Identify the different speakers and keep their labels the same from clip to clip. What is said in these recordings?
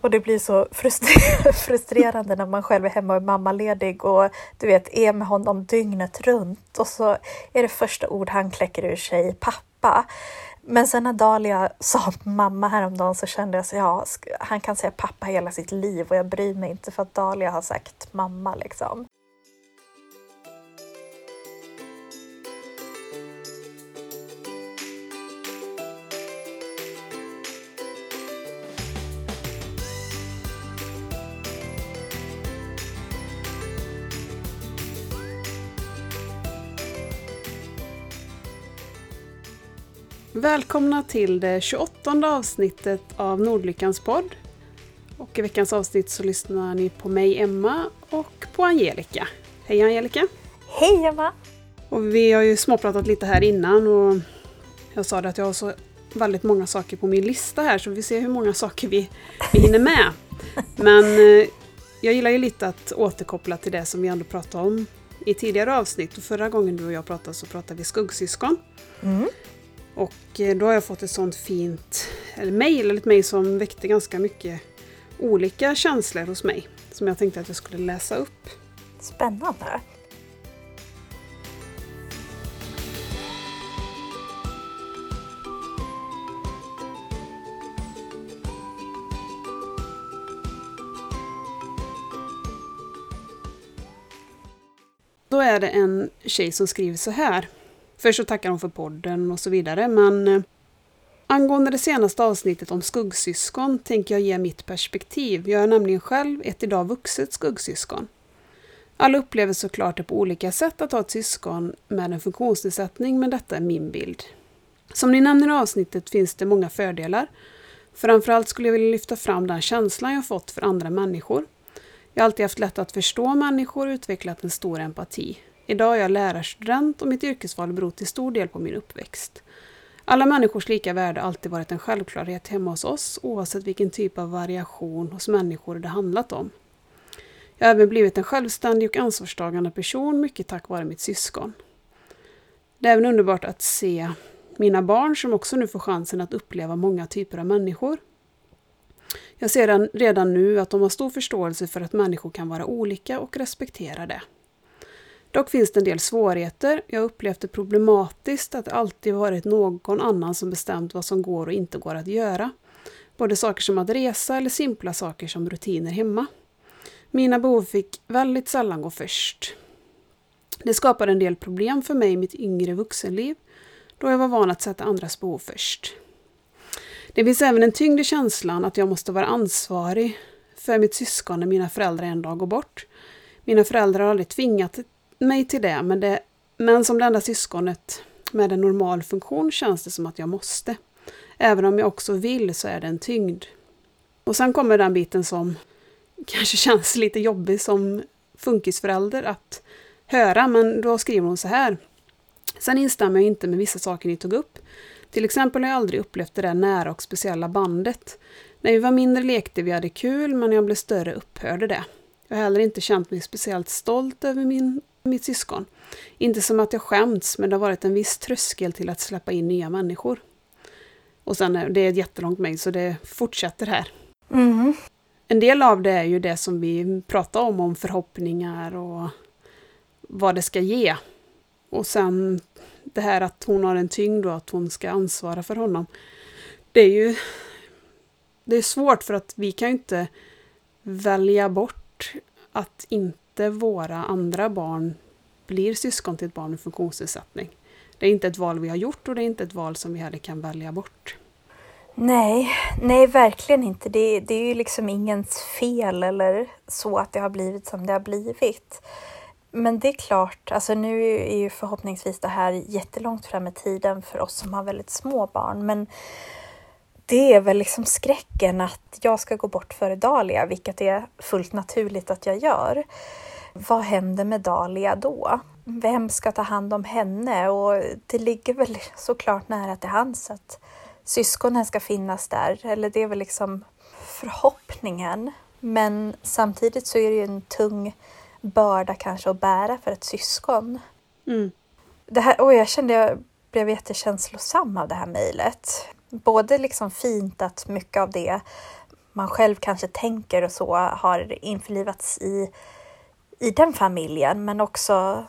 Speaker 1: Och det blir så frustrerande när man själv är hemma och är mammaledig och du vet är med honom dygnet runt och så är det första ord han kläcker ur sig pappa. Men sen när Dalia sa mamma häromdagen så kände jag så ja, han kan säga pappa hela sitt liv och jag bryr mig inte för att Dalia har sagt mamma liksom.
Speaker 2: Välkomna till det 28 avsnittet av Nordlyckans podd. Och I veckans avsnitt så lyssnar ni på mig, Emma, och på Angelica. Hej Angelica!
Speaker 1: Hej Emma!
Speaker 2: Och vi har ju småpratat lite här innan och jag sa det att jag har så väldigt många saker på min lista här så vi ser hur många saker vi, vi hinner med. Men eh, jag gillar ju lite att återkoppla till det som vi ändå pratade om i tidigare avsnitt. Och förra gången du och jag pratade så pratade vi skuggsyskon. Mm. Och eh, då har jag fått ett sånt fint mejl, eller ett mejl som väckte ganska mycket olika känslor hos mig. Som jag tänkte att jag skulle läsa upp.
Speaker 1: Spännande!
Speaker 2: Då är det en tjej som skriver så här. Först så tackar hon för podden och så vidare, men eh, angående det senaste avsnittet om skuggsyskon tänker jag ge mitt perspektiv. Jag är nämligen själv ett idag vuxet skuggsyskon. Alla upplever såklart det på olika sätt att ha ett syskon med en funktionsnedsättning, men detta är min bild. Som ni nämner i avsnittet finns det många fördelar. Framförallt skulle jag vilja lyfta fram den känslan jag fått för andra människor. Jag har alltid haft lätt att förstå människor och utvecklat en stor empati. Idag är jag lärarstudent och mitt yrkesval beror till stor del på min uppväxt. Alla människors lika värde har alltid varit en självklarhet hemma hos oss oavsett vilken typ av variation hos människor det handlat om. Jag har även blivit en självständig och ansvarstagande person mycket tack vare mitt syskon. Det är även underbart att se mina barn som också nu får chansen att uppleva många typer av människor. Jag ser redan nu att de har stor förståelse för att människor kan vara olika och respektera det. Dock finns det en del svårigheter. Jag har upplevt det problematiskt att det alltid varit någon annan som bestämt vad som går och inte går att göra. Både saker som att resa eller simpla saker som rutiner hemma. Mina behov fick väldigt sällan gå först. Det skapade en del problem för mig i mitt yngre vuxenliv, då jag var van att sätta andras behov först. Det finns även en tyngd i känslan att jag måste vara ansvarig för mitt syskon när mina föräldrar en dag går bort. Mina föräldrar har aldrig tvingat mig till det men, det, men som det enda syskonet med en normal funktion känns det som att jag måste. Även om jag också vill så är det en tyngd. Och sen kommer den biten som kanske känns lite jobbig som funkisförälder att höra, men då skriver hon så här. Sen instämmer jag inte med vissa saker ni tog upp. Till exempel har jag aldrig upplevt det där nära och speciella bandet. När vi var mindre lekte vi hade kul, men när jag blev större upphörde det. Jag har heller inte känt mig speciellt stolt över min mitt syskon. Inte som att jag skämts, men det har varit en viss tröskel till att släppa in nya människor. Och sen, är det ett jättelångt mejl, så det fortsätter här. Mm. En del av det är ju det som vi pratar om, om förhoppningar och vad det ska ge. Och sen det här att hon har en tyngd och att hon ska ansvara för honom. Det är ju det är svårt för att vi kan ju inte välja bort att inte inte våra andra barn blir syskon till ett barn med funktionsnedsättning. Det är inte ett val vi har gjort och det är inte ett val som vi heller kan välja bort.
Speaker 1: Nej, nej verkligen inte. Det, det är ju liksom ingens fel eller så att det har blivit som det har blivit. Men det är klart, alltså nu är ju förhoppningsvis det här jättelångt fram i tiden för oss som har väldigt små barn, men det är väl liksom skräcken att jag ska gå bort före Dahlia, vilket är fullt naturligt att jag gör. Vad händer med Dahlia då? Vem ska ta hand om henne? Och det ligger väl såklart nära till hands att syskonen ska finnas där, eller det är väl liksom förhoppningen. Men samtidigt så är det ju en tung börda kanske att bära för ett syskon. Mm. Det här, och jag kände jag blev jättekänslosam av det här mejlet både liksom fint att mycket av det man själv kanske tänker och så har införlivats i, i den familjen. Men också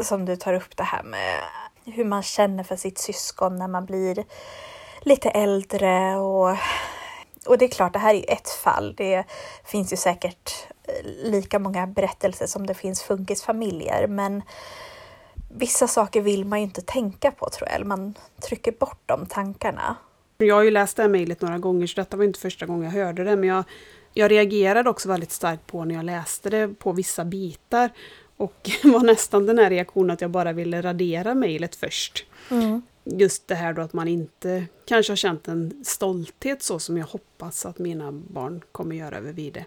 Speaker 1: som du tar upp det här med hur man känner för sitt syskon när man blir lite äldre och, och det är klart, det här är ett fall. Det finns ju säkert eh, lika många berättelser som det finns funkisfamiljer, men vissa saker vill man ju inte tänka på tror jag, eller man trycker bort de tankarna.
Speaker 2: Jag har ju läst det här mejlet några gånger, så detta var inte första gången jag hörde det, men jag, jag reagerade också väldigt starkt på när jag läste det på vissa bitar. Och var nästan den här reaktionen att jag bara ville radera mejlet först. Mm. Just det här då att man inte kanske har känt en stolthet så som jag hoppas att mina barn kommer göra över Vide.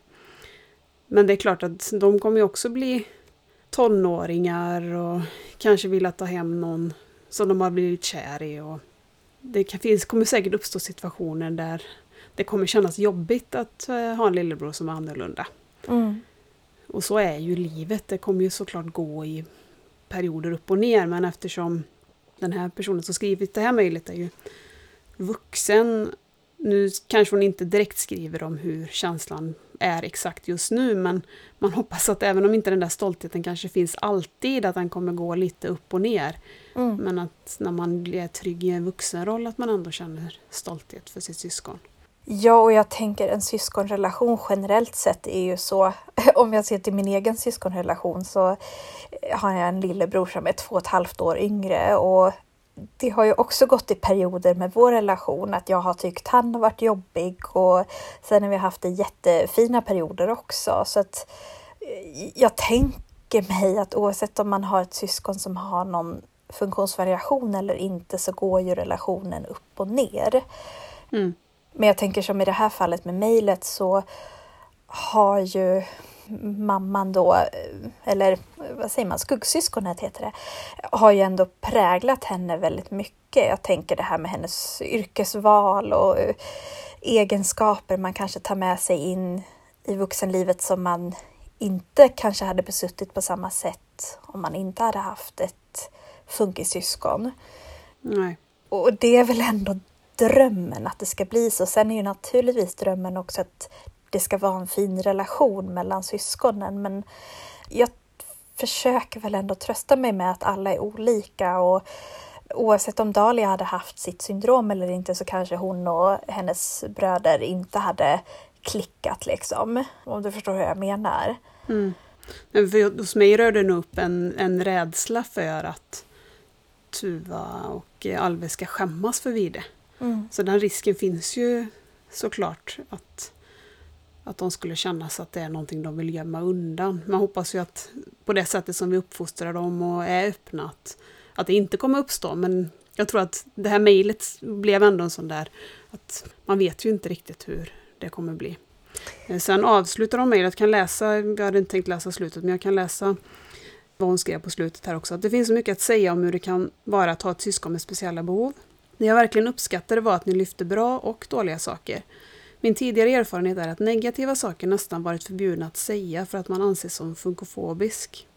Speaker 2: Men det är klart att de kommer ju också bli tonåringar och kanske vilja ta hem någon som de har blivit kär i. Och det kan, finns, kommer säkert uppstå situationer där det kommer kännas jobbigt att eh, ha en lillebror som är annorlunda. Mm. Och så är ju livet, det kommer ju såklart gå i perioder upp och ner men eftersom den här personen som skrivit det här mejlet är ju vuxen. Nu kanske hon inte direkt skriver om hur känslan är exakt just nu men man hoppas att även om inte den där stoltheten kanske finns alltid att den kommer gå lite upp och ner. Mm. Men att när man är trygg i en vuxenroll att man ändå känner stolthet för sitt syskon.
Speaker 1: Ja, och jag tänker en syskonrelation generellt sett är ju så, om jag ser till min egen syskonrelation så eh, har jag en lillebror som är två och ett halvt år yngre och det har ju också gått i perioder med vår relation att jag har tyckt han har varit jobbig och sen har vi haft det jättefina perioder också. Så att eh, jag tänker mig att oavsett om man har ett syskon som har någon funktionsvariation eller inte så går ju relationen upp och ner. Mm. Men jag tänker som i det här fallet med mejlet så har ju mamman då, eller vad säger man, skuggsyskonet heter det, har ju ändå präglat henne väldigt mycket. Jag tänker det här med hennes yrkesval och egenskaper man kanske tar med sig in i vuxenlivet som man inte kanske hade besuttit på samma sätt om man inte hade haft ett funkissyskon.
Speaker 2: Nej.
Speaker 1: Och det är väl ändå drömmen att det ska bli så. Sen är ju naturligtvis drömmen också att det ska vara en fin relation mellan syskonen. Men jag försöker väl ändå trösta mig med att alla är olika och oavsett om Dahlia hade haft sitt syndrom eller inte så kanske hon och hennes bröder inte hade klickat liksom. Om du förstår hur jag menar.
Speaker 2: Mm. Men för hos mig rör det nog upp en, en rädsla för att Tuva och Alve ska skämmas för Vide. Mm. Så den risken finns ju såklart att, att de skulle känna att det är någonting de vill gömma undan. Man hoppas ju att på det sättet som vi uppfostrar dem och är öppna att, att det inte kommer uppstå. Men jag tror att det här mejlet blev ändå en sån där att man vet ju inte riktigt hur det kommer bli. Eh, sen avslutar de mejlet, jag kan läsa, jag hade inte tänkt läsa slutet, men jag kan läsa vad hon skrev på slutet här också. Att det finns så mycket att säga om hur det kan vara att ha ett syskon med speciella behov. Det jag verkligen uppskattade var att ni lyfte bra och dåliga saker. Min tidigare erfarenhet är att negativa saker nästan varit förbjudna att säga för att man anses som funkofobisk.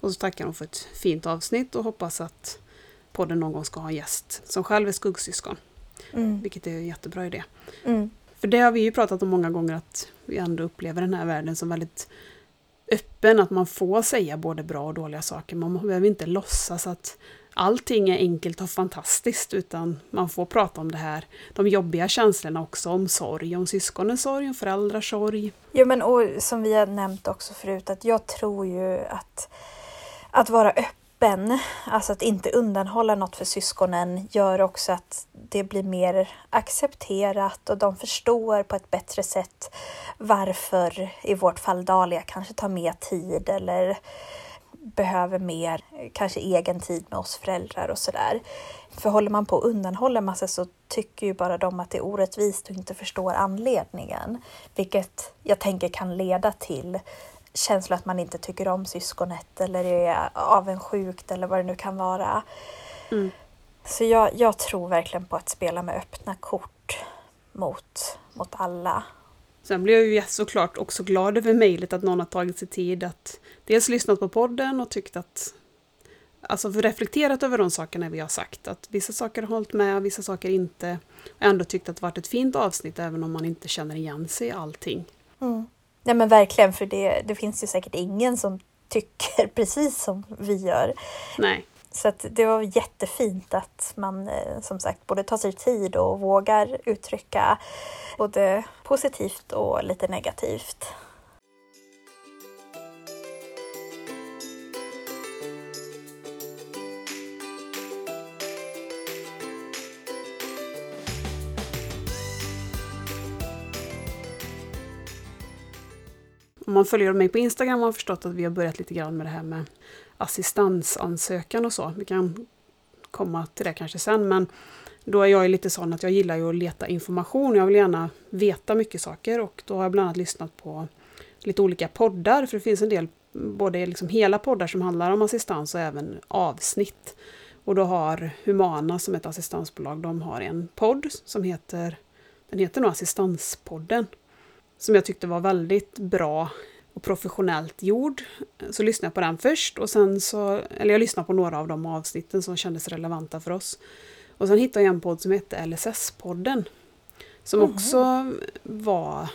Speaker 2: Och så tackar hon för ett fint avsnitt och hoppas att podden någon gång ska ha en gäst som själv är skuggsyskon. Mm. Vilket är en jättebra idé. Mm. För det har vi ju pratat om många gånger att vi ändå upplever den här världen som väldigt öppen, att man får säga både bra och dåliga saker. Man behöver inte låtsas att allting är enkelt och fantastiskt utan man får prata om det här, de jobbiga känslorna också, om sorg, om syskonens sorg, om föräldrars sorg.
Speaker 1: Jo men och som vi har nämnt också förut att jag tror ju att att vara öppen, alltså att inte undanhålla något för syskonen gör också att det blir mer accepterat och de förstår på ett bättre sätt varför i vårt fall Dahlia kanske tar mer tid eller behöver mer kanske egen tid med oss föräldrar och sådär. För håller man på och undanhåller massa så tycker ju bara de att det är orättvist och inte förstår anledningen. Vilket jag tänker kan leda till känslor att man inte tycker om syskonet eller är avundsjukt eller vad det nu kan vara. Mm. Så jag, jag tror verkligen på att spela med öppna kort mot, mot alla.
Speaker 2: Sen blev jag ju såklart också glad över mejlet att någon har tagit sig tid att dels lyssnat på podden och tyckt att alltså reflekterat över de sakerna vi har sagt. Att vissa saker har hållit med, vissa saker inte. Och ändå tyckt att det varit ett fint avsnitt även om man inte känner igen sig i allting.
Speaker 1: Mm. Nej men verkligen, för det, det finns ju säkert ingen som tycker precis som vi gör.
Speaker 2: Nej.
Speaker 1: Så att det var jättefint att man eh, som sagt både tar sig tid och vågar uttrycka både positivt och lite negativt.
Speaker 2: Om man följer mig på Instagram har man förstått att vi har börjat lite grann med det här med assistansansökan och så. Vi kan komma till det kanske sen, men då är jag lite sån att jag gillar ju att leta information. Jag vill gärna veta mycket saker och då har jag bland annat lyssnat på lite olika poddar, för det finns en del, både liksom hela poddar som handlar om assistans och även avsnitt. Och då har Humana som är ett assistansbolag, de har en podd som heter, den heter nog Assistanspodden som jag tyckte var väldigt bra och professionellt gjord. Så lyssnade jag på den först och sen så, eller jag lyssnade på några av de avsnitten som kändes relevanta för oss. Och sen hittade jag en podd som hette LSS-podden. Som mm. också var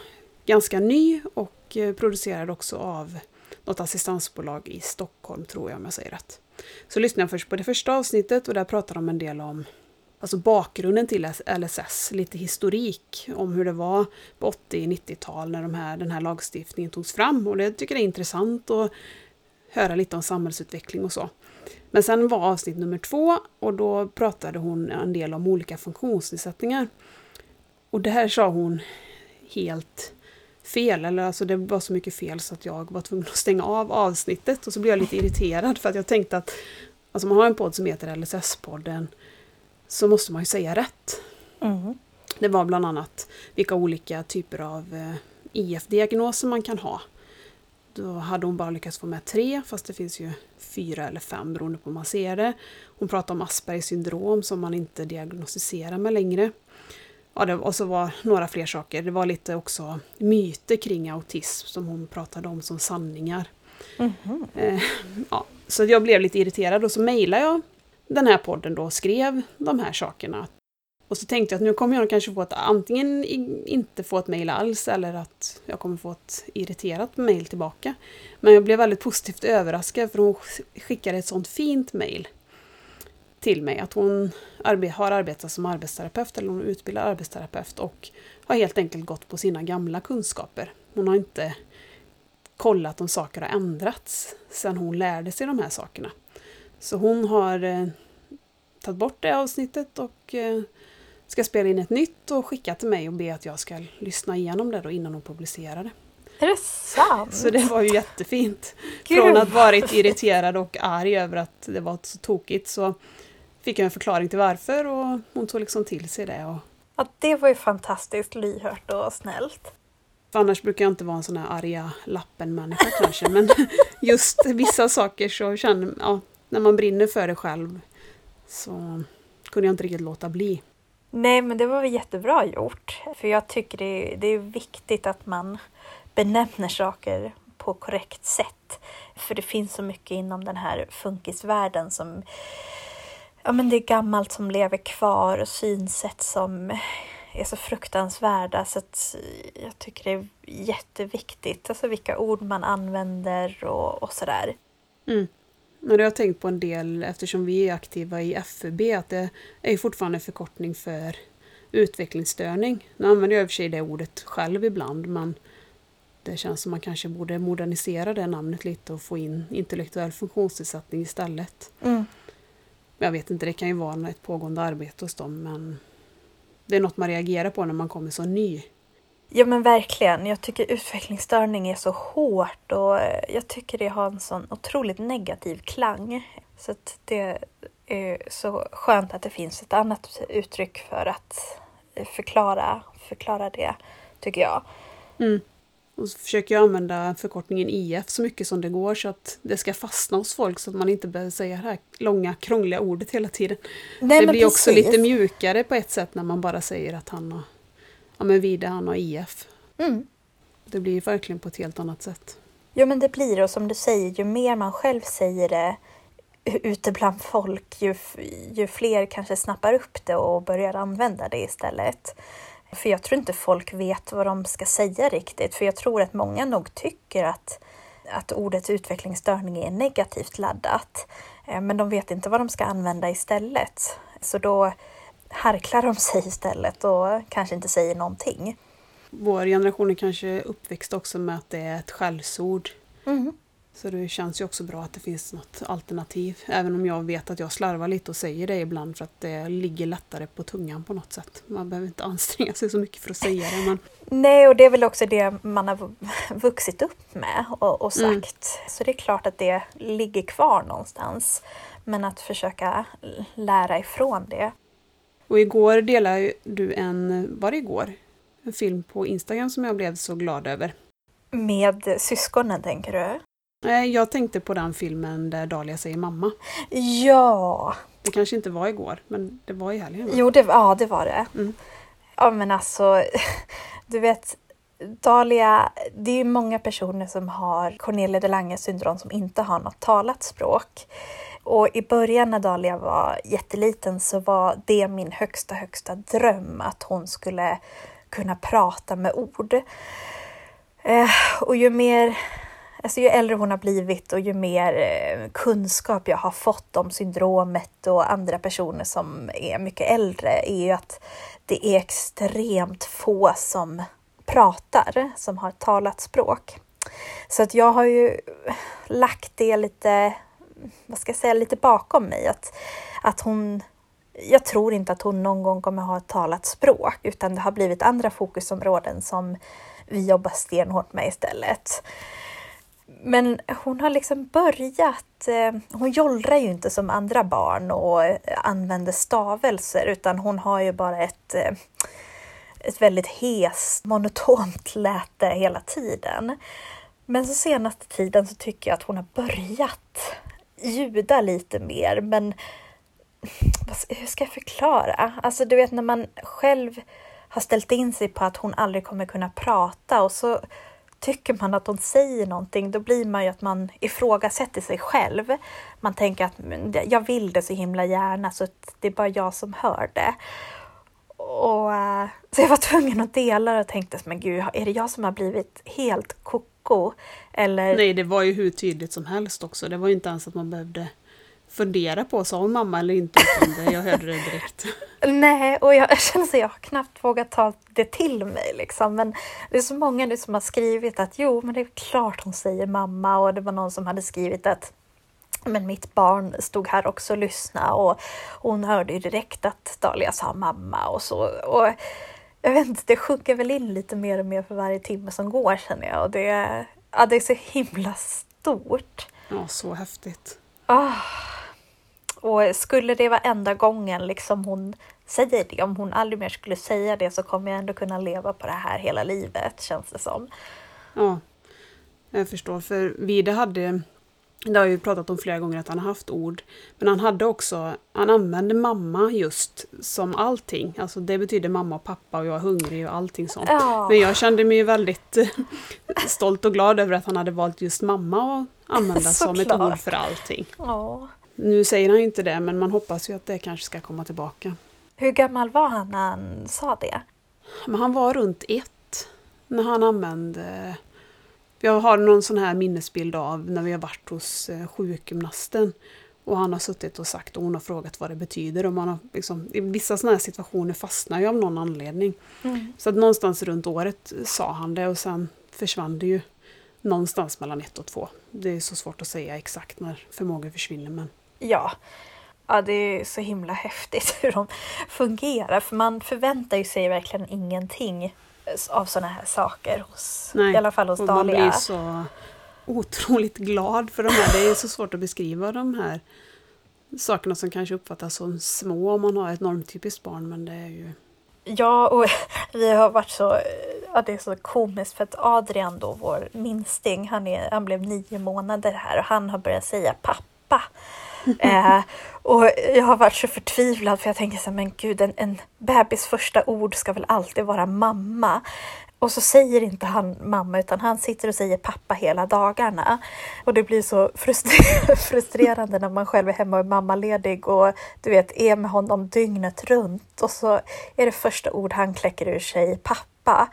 Speaker 2: ganska ny och producerad också av något assistansbolag i Stockholm, tror jag om jag säger rätt. Så lyssnade jag först på det första avsnittet och där pratade de en del om alltså bakgrunden till LSS, lite historik om hur det var på 80-90-tal när de här, den här lagstiftningen togs fram. Och det tycker jag är intressant att höra lite om samhällsutveckling och så. Men sen var avsnitt nummer två och då pratade hon en del om olika funktionsnedsättningar. Och det här sa hon helt fel, eller alltså det var så mycket fel så att jag var tvungen att stänga av avsnittet och så blev jag lite irriterad för att jag tänkte att alltså man har en podd som heter LSS-podden så måste man ju säga rätt. Mm. Det var bland annat vilka olika typer av eh, IF-diagnoser man kan ha. Då hade hon bara lyckats få med tre, fast det finns ju fyra eller fem beroende på hur man ser det. Hon pratade om Aspergers syndrom som man inte diagnostiserar med längre. Ja, det, och så var några fler saker. Det var lite också myter kring autism som hon pratade om som sanningar. Mm -hmm. eh, ja, så jag blev lite irriterad och så mejlade jag den här podden då skrev de här sakerna. Och så tänkte jag att nu kommer jag kanske få ett, antingen inte få ett mejl alls eller att jag kommer få ett irriterat mejl tillbaka. Men jag blev väldigt positivt överraskad för hon skickade ett sånt fint mejl till mig. Att hon har arbetat som arbetsterapeut eller hon utbildar arbetsterapeut och har helt enkelt gått på sina gamla kunskaper. Hon har inte kollat om saker har ändrats sedan hon lärde sig de här sakerna. Så hon har eh, tagit bort det avsnittet och eh, ska spela in ett nytt och skicka till mig och be att jag ska lyssna igenom det då innan hon publicerar det.
Speaker 1: Är det sant?
Speaker 2: Så det var ju jättefint. Gud. Från att varit irriterad och arg över att det var så tokigt så fick jag en förklaring till varför och hon tog liksom till sig det. Och...
Speaker 1: Ja, det var ju fantastiskt lyhört och snällt.
Speaker 2: För annars brukar jag inte vara en sån här arga lappen-människa kanske, men just vissa saker så känner ja, när man brinner för det själv så kunde jag inte riktigt låta bli.
Speaker 1: Nej, men det var väl jättebra gjort. För jag tycker det är, det är viktigt att man benämner saker på korrekt sätt. För det finns så mycket inom den här funkisvärlden som ja, men det är gammalt som lever kvar och synsätt som är så fruktansvärda så att jag tycker det är jätteviktigt, alltså vilka ord man använder och, och sådär.
Speaker 2: Mm. Men det har jag tänkt på en del eftersom vi är aktiva i FUB att det är fortfarande förkortning för utvecklingsstörning. Nu använder jag i och för sig det ordet själv ibland men det känns som man kanske borde modernisera det namnet lite och få in intellektuell funktionsnedsättning istället. Mm. Jag vet inte, det kan ju vara ett pågående arbete hos dem men det är något man reagerar på när man kommer så ny
Speaker 1: Ja men verkligen. Jag tycker utvecklingsstörning är så hårt och jag tycker det har en sån otroligt negativ klang. Så det är så skönt att det finns ett annat uttryck för att förklara, förklara det, tycker jag.
Speaker 2: Mm. Och så försöker jag använda förkortningen IF så mycket som det går så att det ska fastna hos folk så att man inte behöver säga det här långa krångliga ordet hela tiden. Nej, det blir precis. också lite mjukare på ett sätt när man bara säger att han har ja, men Vide han har IF. Mm. Det blir verkligen på ett helt annat sätt.
Speaker 1: Jo men det blir och som du säger, ju mer man själv säger det ute bland folk, ju, ju fler kanske snappar upp det och börjar använda det istället. För jag tror inte folk vet vad de ska säga riktigt, för jag tror att många nog tycker att, att ordet utvecklingsstörning är negativt laddat. Eh, men de vet inte vad de ska använda istället. Så då harklar de sig istället och kanske inte säger någonting.
Speaker 2: Vår generation är kanske uppväxt också med att det är ett skällsord.
Speaker 1: Mm.
Speaker 2: Så det känns ju också bra att det finns något alternativ. Även om jag vet att jag slarvar lite och säger det ibland för att det ligger lättare på tungan på något sätt. Man behöver inte anstränga sig så mycket för att säga det. Men...
Speaker 1: Nej, och det är väl också det man har vuxit upp med och, och
Speaker 2: Mm.
Speaker 1: sagt. Så det är klart att det ligger kvar någonstans. Men att försöka lära ifrån det.
Speaker 2: Och igår delade du en, var det igår? En film på Instagram som jag blev så glad över.
Speaker 1: Med syskonen, tänker du?
Speaker 2: Nej, Jag tänkte på den filmen där Dahlia säger mamma.
Speaker 1: Ja,
Speaker 2: Det kanske inte var igår, men det var i helgen.
Speaker 1: jo, det, ja, det var det.
Speaker 2: Mm.
Speaker 1: Ja, men alltså, du vet, Dahlia, det är ju många personer som har Cornelia de Lange syndrom som inte har något talat språk. Och i början när Dahlia var jätteliten så var det min högsta, högsta dröm att hon skulle kunna prata med ord. Eh, och ju mer, alltså ju äldre hon har blivit och ju mer eh, kunskap jag har fått om syndromet och andra personer som är mycket äldre är ju att det är extremt få som pratar, som har talat språk. Så att jag har ju lagt det lite, vad ska jag säga, lite bakom mig. Att, att hon, jag tror inte att hon någon gång kommer ha ett talat språk, utan det har blivit andra fokusområden som vi jobbar stenhårt med istället. Men hon har liksom börjat, eh, hon jollrar ju inte som andra barn och använder stavelser utan hon har ju bara ett, eh, ett väldigt hest, monotont läte hela tiden. Men så senaste tiden så tycker jag att hon har börjat ljuda lite mer men hur ska jag förklara? Alltså du vet när man själv har ställt in sig på att hon aldrig kommer kunna prata och så tycker man att hon säger någonting, då blir man ju att man ifrågasätter sig själv. Man tänker att jag vill det så himla gärna så det är bara jag som hör det. Och, eh, så jag var tvungen att dela det och tänkte, men gud, är det jag som har blivit helt koko? Eller
Speaker 2: Nej, det var ju hur tydligt som helst också. Det var ju inte ens att man behövde fundera på, sa hon mamma eller inte? Det, jag hörde det direkt.
Speaker 1: Nej, och jag känner att jag har knappt vågat ta det till mig. Liksom. Men det är så många nu som har skrivit att jo, men det är klart hon säger mamma. Och det var någon som hade skrivit att men mitt barn stod här också och lyssnade och hon hörde ju direkt att Dahlia sa mamma och så. Och jag vet inte, det sjunker väl in lite mer och mer för varje timme som går känner jag. Och det, ja, det är så himla stort.
Speaker 2: Ja, så häftigt.
Speaker 1: Ah. Och skulle det vara enda gången liksom hon säger det, om hon aldrig mer skulle säga det så kommer jag ändå kunna leva på det här hela livet känns det som.
Speaker 2: Ja, jag förstår. För Vide hade, det har ju pratat om flera gånger att han har haft ord, men han hade också, han använde mamma just som allting. Alltså det betyder mamma och pappa och jag är hungrig och allting sånt.
Speaker 1: Ja.
Speaker 2: Men jag kände mig ju väldigt stolt och glad över att han hade valt just mamma och använda som ett
Speaker 1: Såklart.
Speaker 2: ord för allting.
Speaker 1: Ja.
Speaker 2: Nu säger han ju inte det, men man hoppas ju att det kanske ska komma tillbaka.
Speaker 1: Hur gammal var han när han sa det?
Speaker 2: Men han var runt ett när han använde... Jag har någon sån här minnesbild av när vi har varit hos eh, sjukgymnasten. Och han har suttit och sagt och hon har frågat vad det betyder. Och man har liksom, I vissa såna här situationer fastnar ju av någon anledning. Så att någonstans runt året sa han det och sen försvann det ju någonstans mellan ett och två. Det är så svårt att säga exakt när förmågor försvinner. Men
Speaker 1: Ja. Ja, det är så himla häftigt hur de fungerar för man förväntar ju sig verkligen ingenting av sådana här saker hos,
Speaker 2: Nej,
Speaker 1: i alla fall hos
Speaker 2: och man
Speaker 1: Dahlia.
Speaker 2: blir så otroligt glad för de här. Det är så svårt att beskriva de här sakerna som kanske uppfattas som små om man har ett normtypiskt barn. Men det är ju...
Speaker 1: Ja, och vi har varit så, ja det är så komiskt för att Adrian då, vår minsting, han, är, han blev nio månader här och han har börjat säga pappa. eh, och jag har varit så förtvivlad för jag tänker så här, men gud, en, en bebis första ord ska väl alltid vara mamma. Och så säger inte han mamma utan han sitter och säger pappa hela dagarna. Och det blir så frustrerande när man själv är hemma och är mammaledig och du vet är med honom dygnet runt och så är det första ord han kläcker ur sig pappa.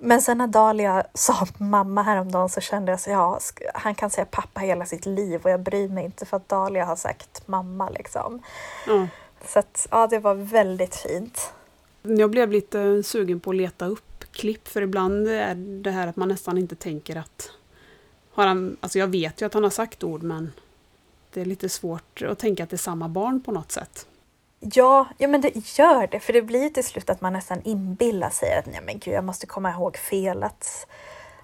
Speaker 1: Men sen när Dalia sa mamma häromdagen så kände jag så ja, han kan säga pappa hela sitt liv och jag bryr mig inte för att Dalia har sagt mamma liksom. Mm. Så att, ja, det var väldigt fint.
Speaker 2: Jag blev lite sugen på att leta upp klipp för ibland är det här att man nästan inte tänker att har han, alltså jag vet ju att han har sagt ord men det är lite svårt att tänka att det är samma barn på något sätt.
Speaker 1: Ja, ja men det gör det, för det blir till slut att man nästan inbillar sig att nej men gud, jag måste komma ihåg fel, att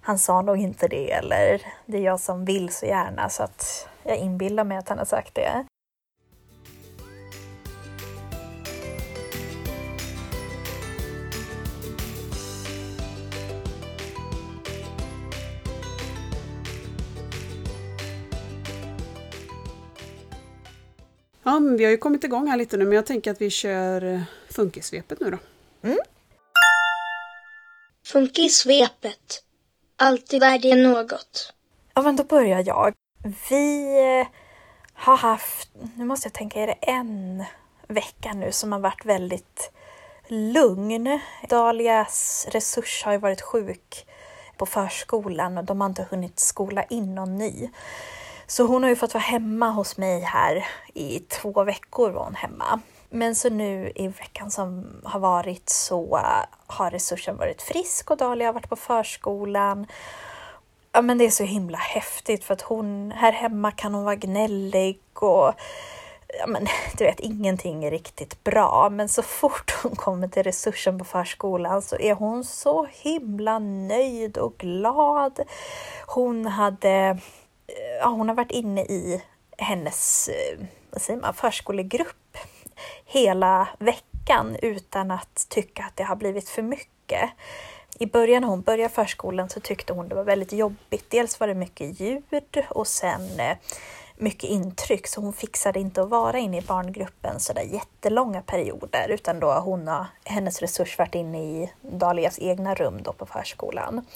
Speaker 1: han sa nog inte det eller det är jag som vill så gärna så att jag inbillar mig att han har sagt det.
Speaker 2: Ja, men vi har ju kommit igång här lite nu, men jag tänker att vi kör eh, funkissvepet nu då. Mm.
Speaker 3: Funkissvepet. Alltid värde något.
Speaker 1: Ja, men då börjar jag. Vi eh, har haft, nu måste jag tänka, är det en vecka nu som har varit väldigt lugn. Dalias resurs har ju varit sjuk på förskolan och de har inte hunnit skola in någon ny. Så hon har ju fått vara hemma hos mig här i två veckor var hon hemma. Men så nu i veckan som har varit så har resursen varit frisk och Dahlia har varit på förskolan. Ja men det är så himla häftigt för att hon här hemma kan hon vara gnällig och ja men du vet ingenting är riktigt bra men så fort hon kommer till resursen på förskolan så är hon så himla nöjd och glad. Hon hade ja, hon har varit inne i hennes eh, vad säger man, förskolegrupp hela veckan utan att tycka att det har blivit för mycket. I början när hon började förskolan så tyckte hon det var väldigt jobbigt. Dels var det mycket ljud och sen eh, mycket intryck så hon fixade inte att vara inne i barngruppen så där jättelånga perioder utan då hon har hennes resurs varit inne i Dalias egna rum då på förskolan.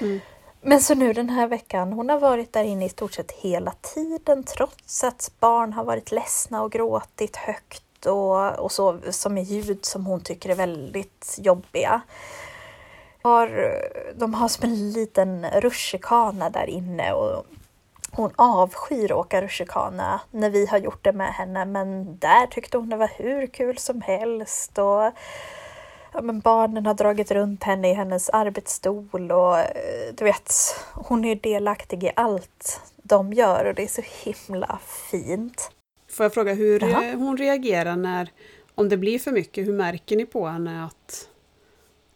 Speaker 1: Mm. Men så nu den här veckan, hon har varit där inne i stort sett hela tiden trots att barn har varit ledsna och gråtit högt och, och så som är ljud som hon tycker är väldigt jobbiga. Har, de har som en liten rutschkana där inne och hon avskyr att åka rutschkana när vi har gjort det med henne men där tyckte hon det var hur kul som helst. Och ja, men barnen har dragit runt henne i hennes arbetsstol och eh, du vet, hon är delaktig i allt de gör och det är så himla fint.
Speaker 2: Får jag fråga hur Jaha. hon reagerar när, om det blir för mycket, hur märker ni på henne att,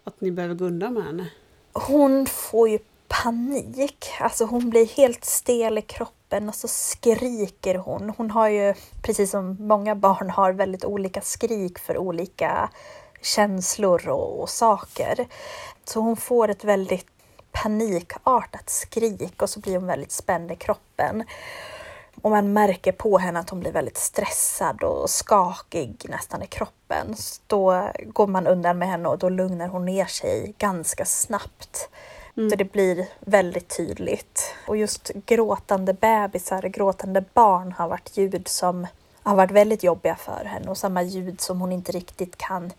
Speaker 2: att ni behöver gå undan med henne?
Speaker 1: Hon får ju panik, alltså hon blir helt stel i kroppen och så skriker hon. Hon har ju, precis som många barn har, väldigt olika skrik för olika känslor och, och saker. Så hon får ett väldigt panikartat skrik och så blir hon väldigt spänd i kroppen. Och man märker på henne att hon blir väldigt stressad och skakig nästan i kroppen. Så då går man undan med henne och då lugnar hon ner sig ganska snabbt. Mm. Så det blir väldigt tydligt. Och just gråtande bebisar, gråtande barn har varit ljud som har varit väldigt jobbiga för henne och samma ljud som hon inte riktigt kan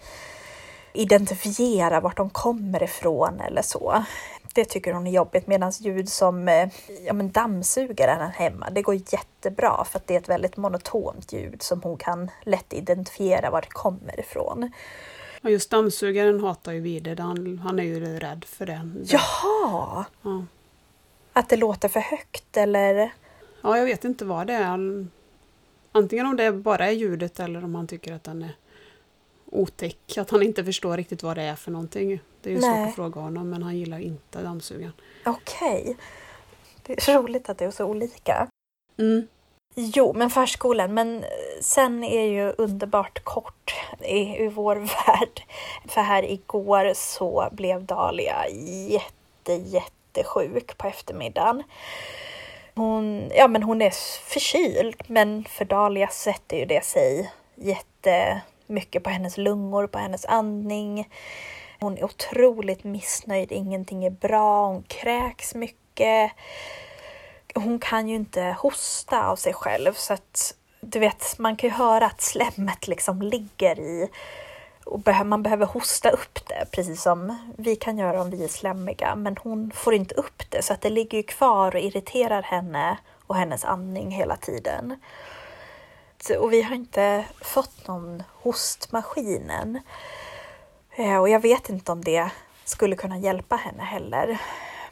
Speaker 1: identifiera vart de kommer ifrån eller så. Det tycker hon är jobbigt medan ljud som eh, ja, men dammsugaren hemma, det går jättebra för att det är ett väldigt monotont ljud som hon kan lätt identifiera var det kommer ifrån.
Speaker 2: Ja, just dammsugaren hatar ju Vide, han, han är ju rädd för det.
Speaker 1: Jaha! Ja. Att det låter för högt eller?
Speaker 2: Ja, jag vet inte vad det är. Antingen om det bara är ljudet eller om han tycker att den är otäck. Att han inte förstår riktigt vad det är för någonting. Det är ju Nej. svårt att fråga honom men han gillar inte dammsugaren.
Speaker 1: Okej. Okay. Det är roligt att det är så olika. Mm. Jo, men förskolan. Men sen är ju underbart kort i, i vår värld. För här igår så blev Dahlia jätte, jättesjuk på eftermiddagen. Hon, ja, men hon är förkyld, men för Dahlia sätter ju det sig jättemycket på hennes lungor, på hennes andning. Hon är otroligt missnöjd, ingenting är bra, hon kräks mycket. Hon kan ju inte hosta av sig själv så att du vet, man kan ju höra att slemmet liksom ligger i och man behöver hosta upp det, precis som vi kan göra om vi är slemmiga. Men hon får inte upp det, så att det ligger kvar och irriterar henne och hennes andning hela tiden. Och vi har inte fått någon hostmaskin än. Eh, och jag vet inte om det skulle kunna hjälpa henne heller.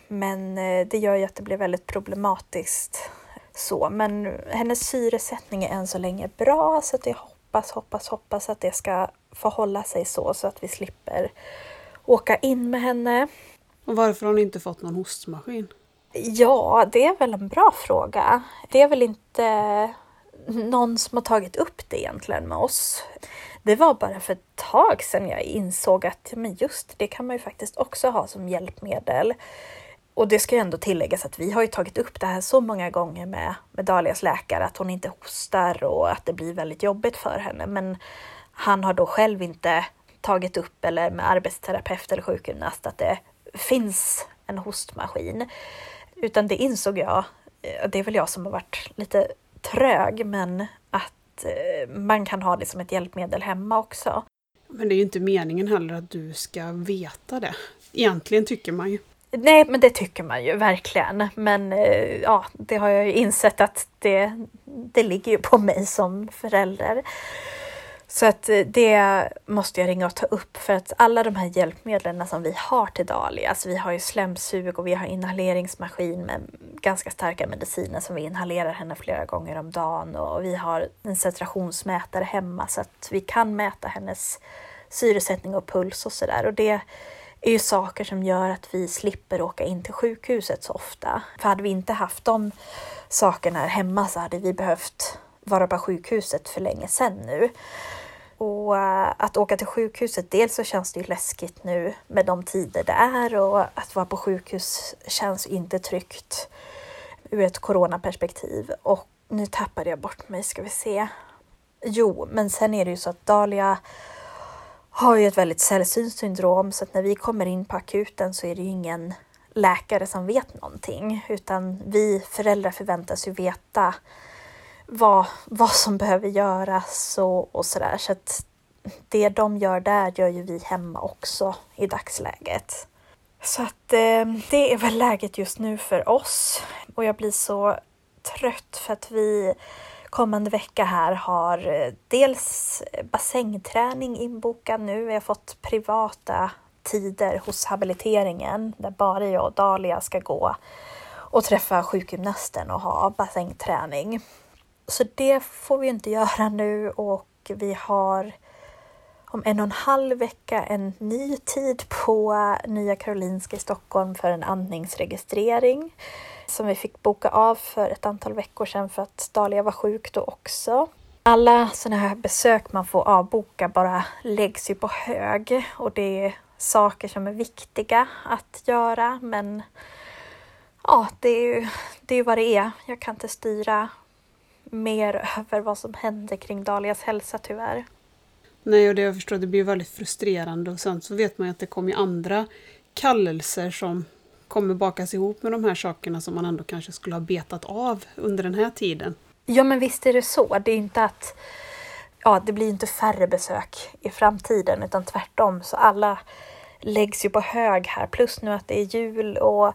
Speaker 1: Men eh, det gör ju att det blir väldigt problematiskt. Så, men hennes syresättning är än så länge bra så att jag hoppas, hoppas, hoppas att det ska få hålla sig så så att vi slipper åka in med henne.
Speaker 2: Och varför har ni inte fått någon hostmaskin?
Speaker 1: Ja, det är väl en bra fråga. Det är väl inte någon som har tagit upp det egentligen med oss. Det var bara för ett tag sedan jag insåg att men just det kan man ju faktiskt också ha som hjälpmedel. Och det ska ju ändå tilläggas att vi har ju tagit upp det här så många gånger med, med Dalias läkare, att hon inte hostar och att det blir väldigt jobbigt för henne. Men han har då själv inte tagit upp, eller med arbetsterapeut eller sjukgymnast, att det finns en hostmaskin. Utan det insåg jag, det är väl jag som har varit lite trög, men att eh, man kan ha det som ett hjälpmedel hemma också.
Speaker 2: Men det är ju inte meningen heller att du ska veta det. Egentligen tycker man ju.
Speaker 1: Nej, men det tycker man ju verkligen. Men eh, ja, det har jag ju insett att det, det ligger ju på mig som förälder. Så att eh, det måste jag ringa och ta upp för att alla de här hjälpmedlen som vi har till Dali, alltså vi har ju slemsug och vi har inhaleringsmaskin med ganska starka mediciner som vi inhalerar henne flera gånger om dagen och vi har en saturationsmätare hemma så att vi kan mäta hennes syresättning och puls och sådär och det är ju saker som gör att vi slipper åka in till sjukhuset så ofta. För hade vi inte haft de sakerna här hemma så hade vi behövt vara på sjukhuset för länge sedan nu. Och eh, att åka till sjukhuset, dels så känns det ju läskigt nu med de tider det är och att vara på sjukhus känns inte tryggt ur ett coronaperspektiv. Och nu tappade jag bort mig, ska vi se. Jo, men sen är det ju så att Dahlia har ju ett väldigt sällsynt syndrom så att när vi kommer in på akuten så är det ju ingen läkare som vet någonting utan vi föräldrar förväntas ju veta vad, vad som behöver göras och, och sådär. Så att det de gör där gör ju vi hemma också i dagsläget. Så att eh, det är väl läget just nu för oss och jag blir så trött för att vi kommande vecka här har eh, dels bassängträning inbokad nu. Vi har fått privata tider hos habiliteringen där bara jag och Dalia ska gå och träffa sjukgymnasten och ha bassängträning. Så det får vi inte göra nu och vi har om en och en halv vecka en ny tid på Nya Karolinska i Stockholm för en andningsregistrering som vi fick boka av för ett antal veckor sedan för att Dahlia var sjuk då också. Alla sådana här besök man får avboka bara läggs ju på hög och det är saker som är viktiga att göra men ja, det är ju det är vad det är. Jag kan inte styra mer över vad som händer kring Dalias hälsa tyvärr.
Speaker 2: Nej, och det jag förstår, det blir väldigt frustrerande och sen så vet man ju att det kommer andra kallelser som kommer bakas ihop med de här sakerna som man ändå kanske skulle ha betat av under den här tiden.
Speaker 1: Ja, men visst är det så. Det är inte att ja, det blir inte färre besök i framtiden utan tvärtom så alla läggs ju på hög här. Plus nu att det är jul och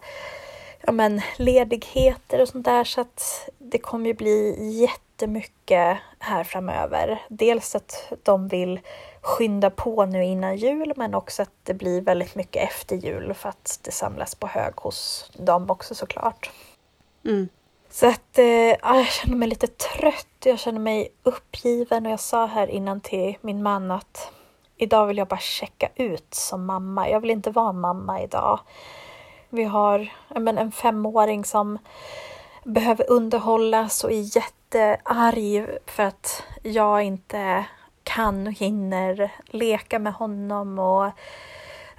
Speaker 1: ja, men, ledigheter och sånt där så att det kommer ju bli jätte jättemycket här framöver. Dels att de vill skynda på nu innan jul men också att det blir väldigt mycket efter jul för att det samlas på hög hos dem också såklart.
Speaker 2: Mm.
Speaker 1: Så att eh, jag känner mig lite trött, jag känner mig uppgiven och jag sa här innan till min man att idag vill jag bara checka ut som mamma. Jag vill inte vara mamma idag. Vi har men, en femåring som behöver underhållas och är jättearg för att jag inte kan och hinner leka med honom och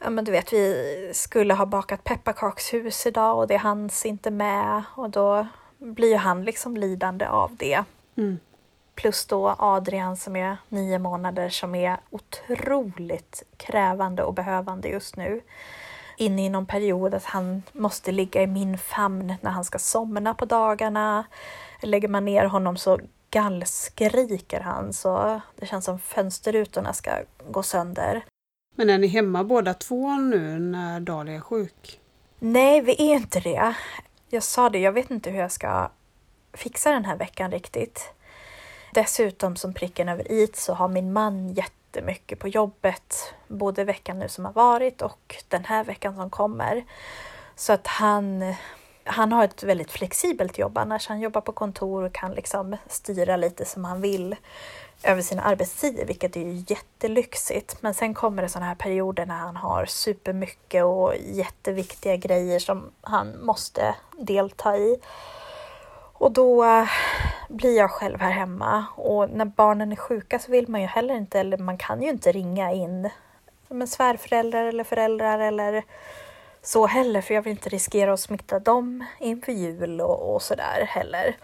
Speaker 1: ja, men du vet, vi skulle ha bakat pepparkakshus idag och det hanns inte med och då blir ju han liksom lidande av det.
Speaker 2: Mm.
Speaker 1: Plus då Adrian som är nio månader som är otroligt krävande och behövande just nu. Inne i någon period att han måste ligga i min famn när han ska somna på dagarna. Lägger man ner honom så gallskriker han så det känns som fönsterrutorna ska gå sönder.
Speaker 2: Men är ni hemma båda två nu när Dahlia är sjuk?
Speaker 1: Nej, vi är inte det. Jag sa det, jag vet inte hur jag ska fixa den här veckan riktigt. Dessutom som pricken över i så har min man jättemycket på jobbet, både veckan nu som har varit och den här veckan som kommer. Så att han, han har ett väldigt flexibelt jobb annars. Han jobbar på kontor och kan liksom styra lite som han vill över sina arbetstider, vilket är ju jättelyxigt. Men sen kommer det sådana här perioder när han har supermycket och jätteviktiga grejer som han måste delta i. Och då eh, blir jag själv här hemma och när barnen är sjuka så vill man ju heller inte, eller man kan ju inte ringa in men svärföräldrar eller föräldrar eller så heller för jag vill inte riskera att smitta dem inför jul och, och sådär heller.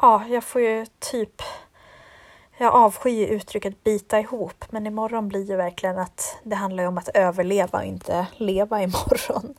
Speaker 1: Ja, jag får ju typ jag avskyr uttrycket bita ihop, men imorgon blir ju verkligen att det handlar om att överleva och inte leva imorgon.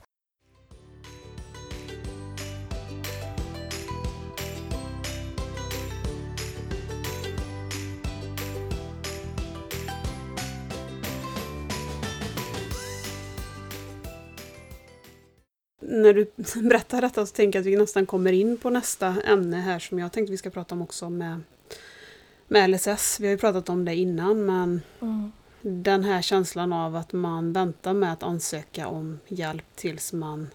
Speaker 2: När du berättar detta så tänker jag att vi nästan kommer in på nästa ämne här som jag tänkte vi ska prata om också med med LSS. Vi har ju pratat om det innan men mm. den här känslan av att man väntar med att ansöka om hjälp tills man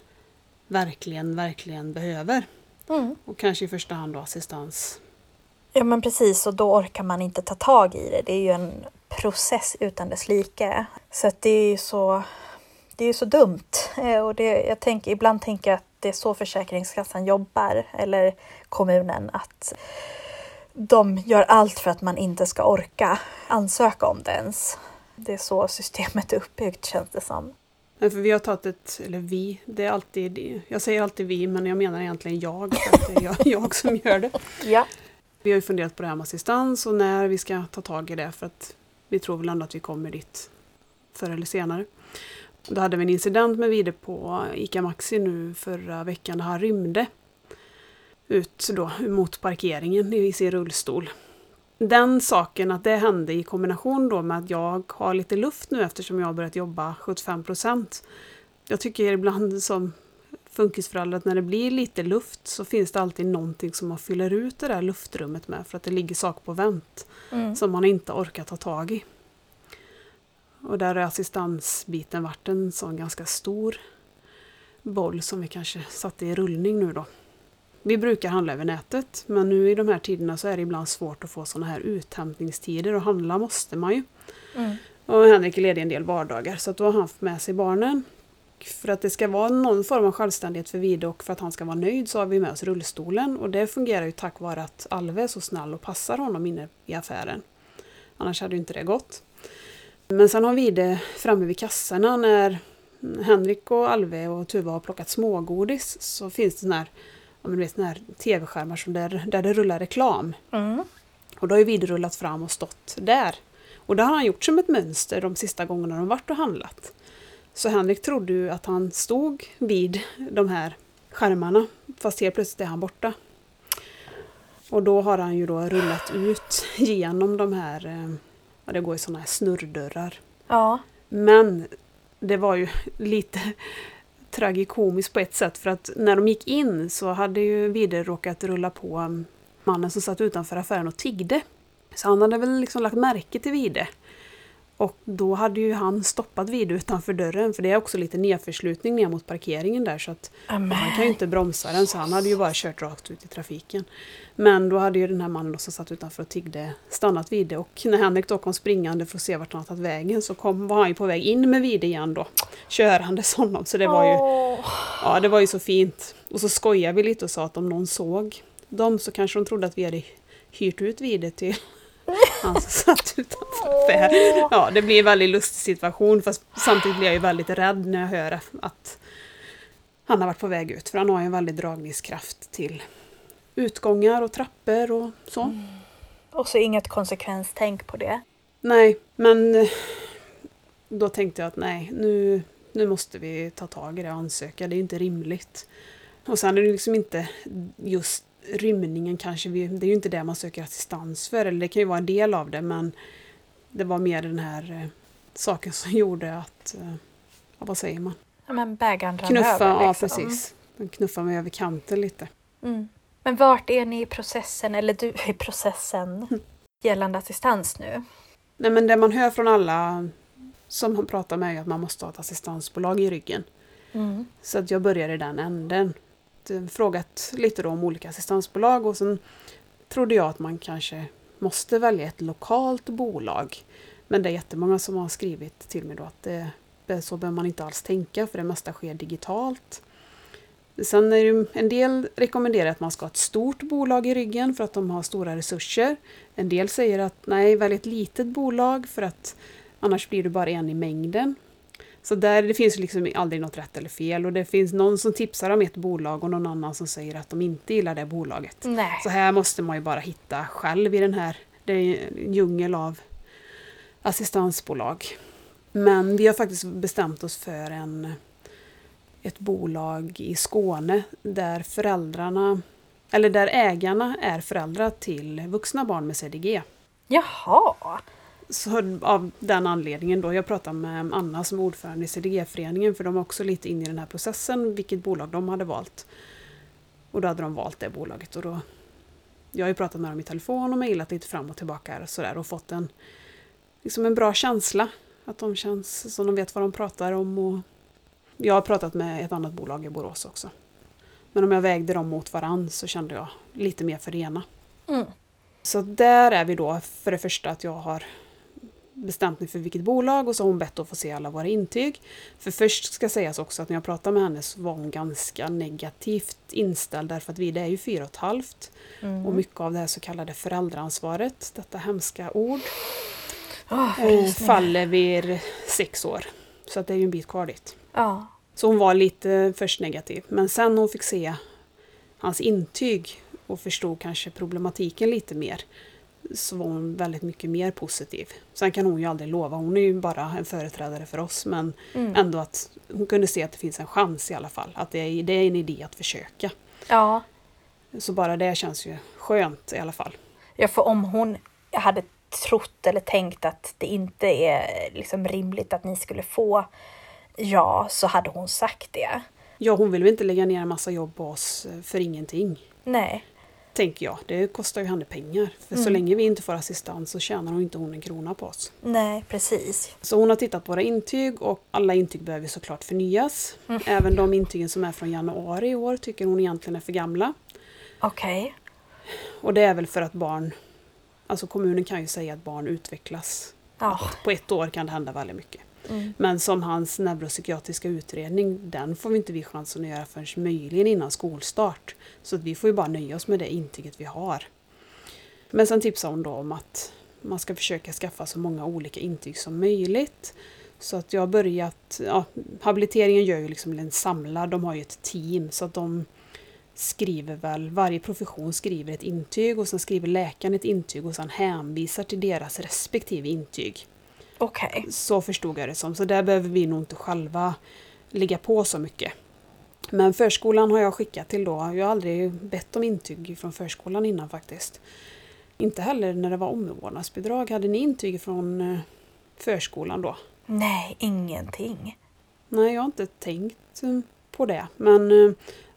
Speaker 2: verkligen, verkligen behöver. Mm. Och kanske i första hand då assistans.
Speaker 1: Ja men precis och då orkar man inte ta tag i det. Det är ju en process utan dess like. Så att det är ju så, det är så dumt. Eh, och det, jag tänker, ibland tänker jag att det är så Försäkringskassan jobbar, eller kommunen, att de gör allt för att man inte ska orka ansöka om det ens. Det är så systemet är uppbyggt känns det som.
Speaker 2: Nej, för vi har tagit ett, eller vi, det är alltid, jag säger alltid vi men jag menar egentligen jag, för det är jag, jag som gör det.
Speaker 1: Ja.
Speaker 2: Vi har ju funderat på det här med assistans och när vi ska ta tag i det för att vi tror väl ändå att vi kommer dit förr eller senare. Då hade vi en incident med Vide på ICA Maxi nu förra veckan där han rymde ut då mot parkeringen i sin rullstol. Den saken att det hände i kombination då med att jag har lite luft nu eftersom jag har börjat jobba 75 procent. Jag tycker ibland som funkisförälder att när det blir lite luft så finns det alltid någonting som man fyller ut det där luftrummet med för att det ligger saker på vänt mm. som man inte orkar ta tag i. Och där har assistansbiten varit en sån ganska stor boll som vi kanske satte i rullning nu då. Vi brukar handla över nätet men nu i de här tiderna så är det ibland svårt att få sådana här uthämtningstider och handla måste man ju. Mm. Och Henrik är ledig en del vardagar så att då har han fått med sig barnen. För att det ska vara någon form av självständighet för Vide och för att han ska vara nöjd så har vi med oss rullstolen och det fungerar ju tack vare att Alve är så snäll och passar honom inne i affären. Annars hade ju inte det gått. Men sen har Vide framme vid kassorna när Henrik och Alve och Tuva har plockat smågodis så finns det sån här ja, men vet, här tv-skärmar som där, där det rullar reklam. Mm. Och då har ju Vid rullat fram och stått där. Och det har han gjort som ett mönster de sista gångerna de varit och handlat. Så Henrik trodde ju att han stod vid de här skärmarna fast helt plötsligt är han borta. Och då har han ju då rullat ut genom de här, ja det går ju sådana här snurrdörrar.
Speaker 1: Ja.
Speaker 2: Men det var ju lite tragikomiskt på ett sätt för att när de gick in så hade ju Vide råkat rulla på mannen som satt utanför affären och tiggde. Så han hade väl liksom lagt märke till Vide. Och då hade ju han stoppat vid utanför dörren för det är också lite nedförslutning ner mot parkeringen där så att Amen. han kan ju inte bromsa den så han hade ju bara kört rakt ut i trafiken. Men då hade ju den här mannen som satt utanför och tiggde stannat vid det och när Henrik då kom springande för att se vart han tagit vägen så kom, var han ju på väg in med Vide igen då. Körandes honom så det var ju, oh. ja, det var ju så fint. Och så skojade vi lite och sa att om någon såg dem så kanske de trodde att vi hade hyrt ut Vide till han som satt utanför. Ja, det blir en väldigt lustig situation fast samtidigt blir jag ju väldigt rädd när jag hör att han har varit på väg ut. För han har ju en väldig dragningskraft till utgångar och trappor och så. Mm.
Speaker 1: Och så inget konsekvenstänk på det.
Speaker 2: Nej, men eh, då tänkte jag att nej, nu, nu måste vi ta tag i det och ansöka. Det är inte rimligt. Och sen är det liksom inte just rymningen kanske, vi, det är ju inte det man söker assistans för, eller det kan ju vara en del av det, men det var mer den här eh, saken som gjorde att, eh, ja, vad säger man?
Speaker 1: Ja, men bägaren rann
Speaker 2: Knuffa,
Speaker 1: över.
Speaker 2: ja
Speaker 1: liksom.
Speaker 2: precis. Den knuffade mig över kanten lite.
Speaker 1: Mm. Men vart är ni i processen, eller du i processen, gällande assistans nu?
Speaker 2: Nej men det man hör från alla som han pratar med är att man måste ha ett assistansbolag i ryggen.
Speaker 1: Mm.
Speaker 2: Så att jag började i den änden. Eh, frågat lite då om olika assistansbolag och sen trodde jag att man kanske måste välja ett lokalt bolag. Men det är jättemånga som har skrivit till mig då att det, så behöver man inte alls tänka för det mesta sker digitalt. Sen är det en del rekommenderar att man ska ha ett stort bolag i ryggen för att de har stora resurser. En del säger att nej, välj ett litet bolag för att annars blir du bara en i mängden. Så där, det finns liksom aldrig något rätt eller fel och det finns någon som tipsar om ett bolag och någon annan som säger att de inte gillar det bolaget.
Speaker 1: Nej.
Speaker 2: Så här måste man ju bara hitta själv i den här, det är en djungel av assistansbolag. Men vi har faktiskt bestämt oss för en, ett bolag i Skåne där föräldrarna, eller där ägarna är föräldrar till vuxna barn med CDG.
Speaker 1: Jaha.
Speaker 2: Så av den anledningen då, jag pratade med Anna som är ordförande i CDG-föreningen för de var också lite inne i den här processen, vilket bolag de hade valt. Och då hade de valt det bolaget och då... Jag har ju pratat med dem i telefon och mejlat lite fram och tillbaka och sådär och fått en, liksom en bra känsla. Att de känns som de vet vad de pratar om och... Jag har pratat med ett annat bolag i Borås också. Men om jag vägde dem mot varann så kände jag lite mer för det ena.
Speaker 1: Mm.
Speaker 2: Så där är vi då för det första att jag har bestämt mig för vilket bolag och så har hon bett att få se alla våra intyg. För först ska sägas också att när jag pratade med henne så var hon ganska negativt inställd därför att vi det är ju fyra och ett halvt.
Speaker 1: Mm.
Speaker 2: Och mycket av det här så kallade föräldraansvaret, detta hemska ord,
Speaker 1: rysningar.
Speaker 2: faller vid sex år. Så att det är ju en bit kvar dit.
Speaker 1: Ja.
Speaker 2: Så hon var lite först negativ. Men sen när hon fick se hans intyg och förstod kanske problematiken lite mer så var hon väldigt mycket mer positiv. Sen kan hon ju aldrig lova, hon är ju bara en företrädare för oss men
Speaker 1: Mm.
Speaker 2: ändå att hon kunde se att det finns en chans i alla fall. Att det är, det är en idé att försöka.
Speaker 1: ja.
Speaker 2: Så bara det känns ju skönt i alla fall.
Speaker 1: Ja, för om hon hade trott eller tänkt att det inte är liksom rimligt att ni skulle få ja, så hade hon sagt det.
Speaker 2: Ja, hon vill väl inte lägga ner en massa jobb på oss eh, för ingenting.
Speaker 1: Nej.
Speaker 2: Tänker jag. Det kostar ju henne pengar. För så
Speaker 1: Mm.
Speaker 2: länge vi inte får assistans så tjänar hon inte hon en krona på oss.
Speaker 1: Nej, precis.
Speaker 2: Så hon har tittat på våra intyg och alla intyg behöver såklart förnyas.
Speaker 1: Mm.
Speaker 2: Även de intygen som är från januari i år tycker hon egentligen är för gamla.
Speaker 1: Okej.
Speaker 2: Och det är väl för att barn, alltså kommunen kan ju säga att barn utvecklas.
Speaker 1: Ja.
Speaker 2: På ett år kan det hända väldigt mycket.
Speaker 1: Mm.
Speaker 2: Men som hans neuropsykiatriska utredning, den får vi inte vi chansen att göra förrän möjligen innan skolstart. Så att vi får ju bara nöja oss med det intyget vi har. Men sen tipsar hon då om att man ska försöka skaffa så många olika intyg som möjligt. Så att jag har börjat, ja, habiliteringen gör ju liksom en samlad, de har ju ett team så att de skriver väl, varje profession skriver ett intyg och sen skriver läkaren ett intyg och sen hänvisar till deras respektive intyg.
Speaker 1: Okej.
Speaker 2: Så förstod jag det som. Så där behöver vi nog inte själva ligga på så mycket. Men förskolan har jag skickat till då. Jag har aldrig bett om intyg från förskolan innan faktiskt. Inte heller när det var omvårdnadsbidrag. Hade ni intyg från eh, förskolan då?
Speaker 1: Nej, ingenting.
Speaker 2: Nej, jag har inte tänkt eh, på det. Men eh,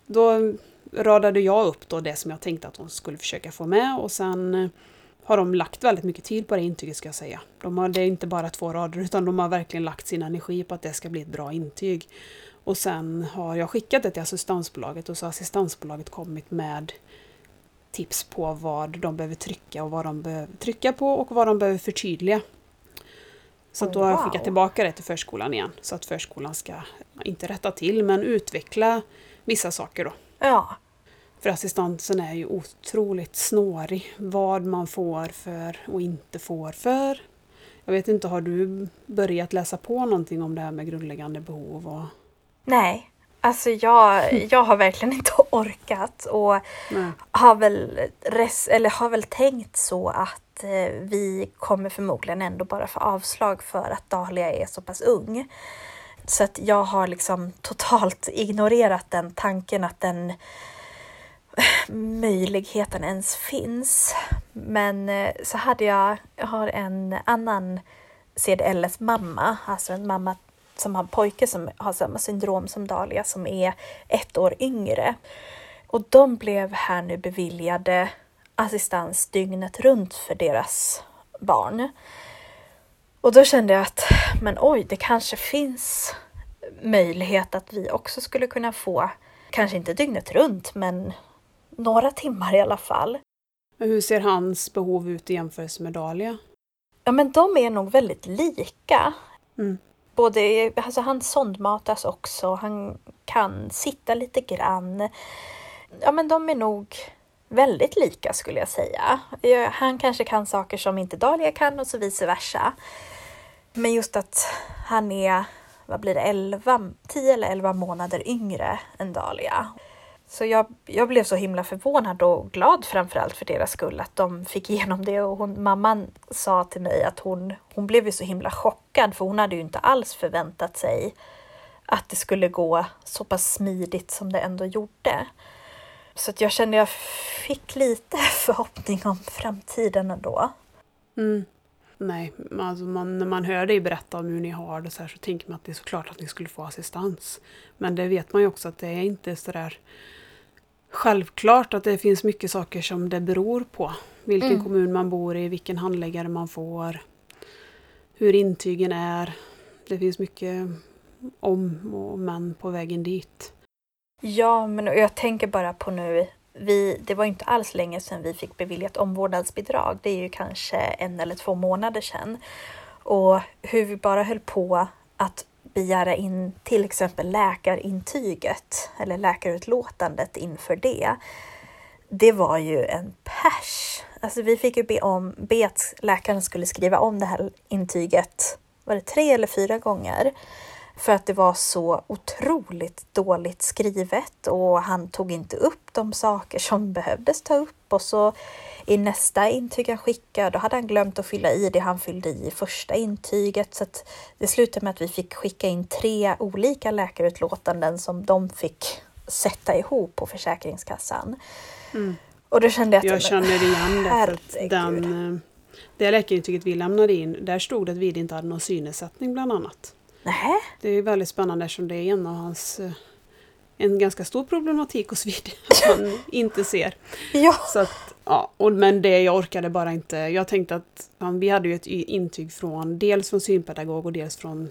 Speaker 2: då radade jag upp då det som jag tänkte att hon skulle försöka få med och sen eh, har de lagt väldigt mycket tid på det intyget ska jag säga. De har, det är inte bara två rader utan de har verkligen lagt sin energi på att det ska bli ett bra intyg. Och sen har jag skickat det till assistansbolaget och så har assistansbolaget kommit med tips på vad de behöver trycka och vad de behöver trycka på och vad de behöver förtydliga. Så att då har jag skickat tillbaka det till förskolan igen. Så att förskolan ska, inte rätta till, men utveckla vissa saker då.
Speaker 1: Ja.
Speaker 2: För assistansen är ju otroligt snårig. Vad man får för och inte får för. Jag vet inte, har du börjat läsa på någonting om det här med grundläggande behov? Och...
Speaker 1: Nej. Alltså jag, jag har verkligen inte orkat och
Speaker 2: Nej.
Speaker 1: har väl, res, eller har väl tänkt så att eh, vi kommer förmodligen ändå bara få avslag för att Dahlia är så pass ung. Så att jag har liksom totalt ignorerat den tanken att den möjligheten ens finns. Men eh, så hade jag, jag har en annan CDLS mamma, alltså en mamma som har en pojke som har samma syndrom som Dahlia som är ett år yngre. Och de blev här nu beviljade assistans dygnet runt för deras barn. Och då kände jag att, men oj, det kanske finns möjlighet att vi också skulle kunna få, kanske inte dygnet runt, men några timmar i alla fall.
Speaker 2: Men hur ser hans behov ut i jämförelse med Dahlia?
Speaker 1: Ja, men de är nog väldigt lika.
Speaker 2: Mm.
Speaker 1: Både, alltså han sondmatas också, han kan sitta lite grann. Ja, men de är nog väldigt lika skulle jag säga. Han kanske kan saker som inte Dahlia kan och så vice versa. Men just att han är, vad blir det, 11, 10 eller 11 månader yngre än Dahlia. Så jag, jag blev så himla förvånad och glad framförallt för deras skull att de fick igenom det och hon, mamman sa till mig att hon, hon blev ju så himla chockad för hon hade ju inte alls förväntat sig att det skulle gå så pass smidigt som det ändå gjorde. Så att jag kände jag fick lite förhoppning om framtiden ändå.
Speaker 2: Mm. Nej, alltså man, när man hör dig berätta om hur ni har det så, här, så tänker man att det är såklart att ni skulle få assistans. Men det vet man ju också att det är inte sådär självklart att det finns mycket saker som det beror på. Vilken
Speaker 1: Mm.
Speaker 2: kommun man bor i, vilken handläggare man får, hur intygen är. Det finns mycket om och men på vägen dit.
Speaker 1: Ja, men jag tänker bara på nu, vi, det var inte alls länge sedan vi fick beviljat omvårdnadsbidrag. Det är ju kanske en eller två månader sedan. Och hur vi bara höll på att begära in till exempel läkarintyget eller läkarutlåtandet inför det. Det var ju en pers. Alltså vi fick ju be, om, be att läkaren skulle skriva om det här intyget, var det tre eller fyra gånger? För att det var så otroligt dåligt skrivet och han tog inte upp de saker som behövdes ta upp och så i nästa intyg han skickade då hade han glömt att fylla i det han fyllde i i första intyget så det slutade med att vi fick skicka in tre olika läkarutlåtanden som de fick sätta ihop på Försäkringskassan.
Speaker 2: Mm.
Speaker 1: Och då kände jag att
Speaker 2: Jag känner igen det.
Speaker 1: Herregud.
Speaker 2: den, eh, det läkarintyget vi lämnade in, där stod det att vi inte hade någon synnedsättning bland annat.
Speaker 1: Nej,
Speaker 2: Det är väldigt spännande eftersom det är en av hans eh, en ganska stor problematik hos Vid att han inte ser.
Speaker 1: ja,
Speaker 2: Så att, ja, och, men det jag orkade bara inte. Jag tänkte att ja, vi hade ju ett intyg från dels från synpedagog och dels från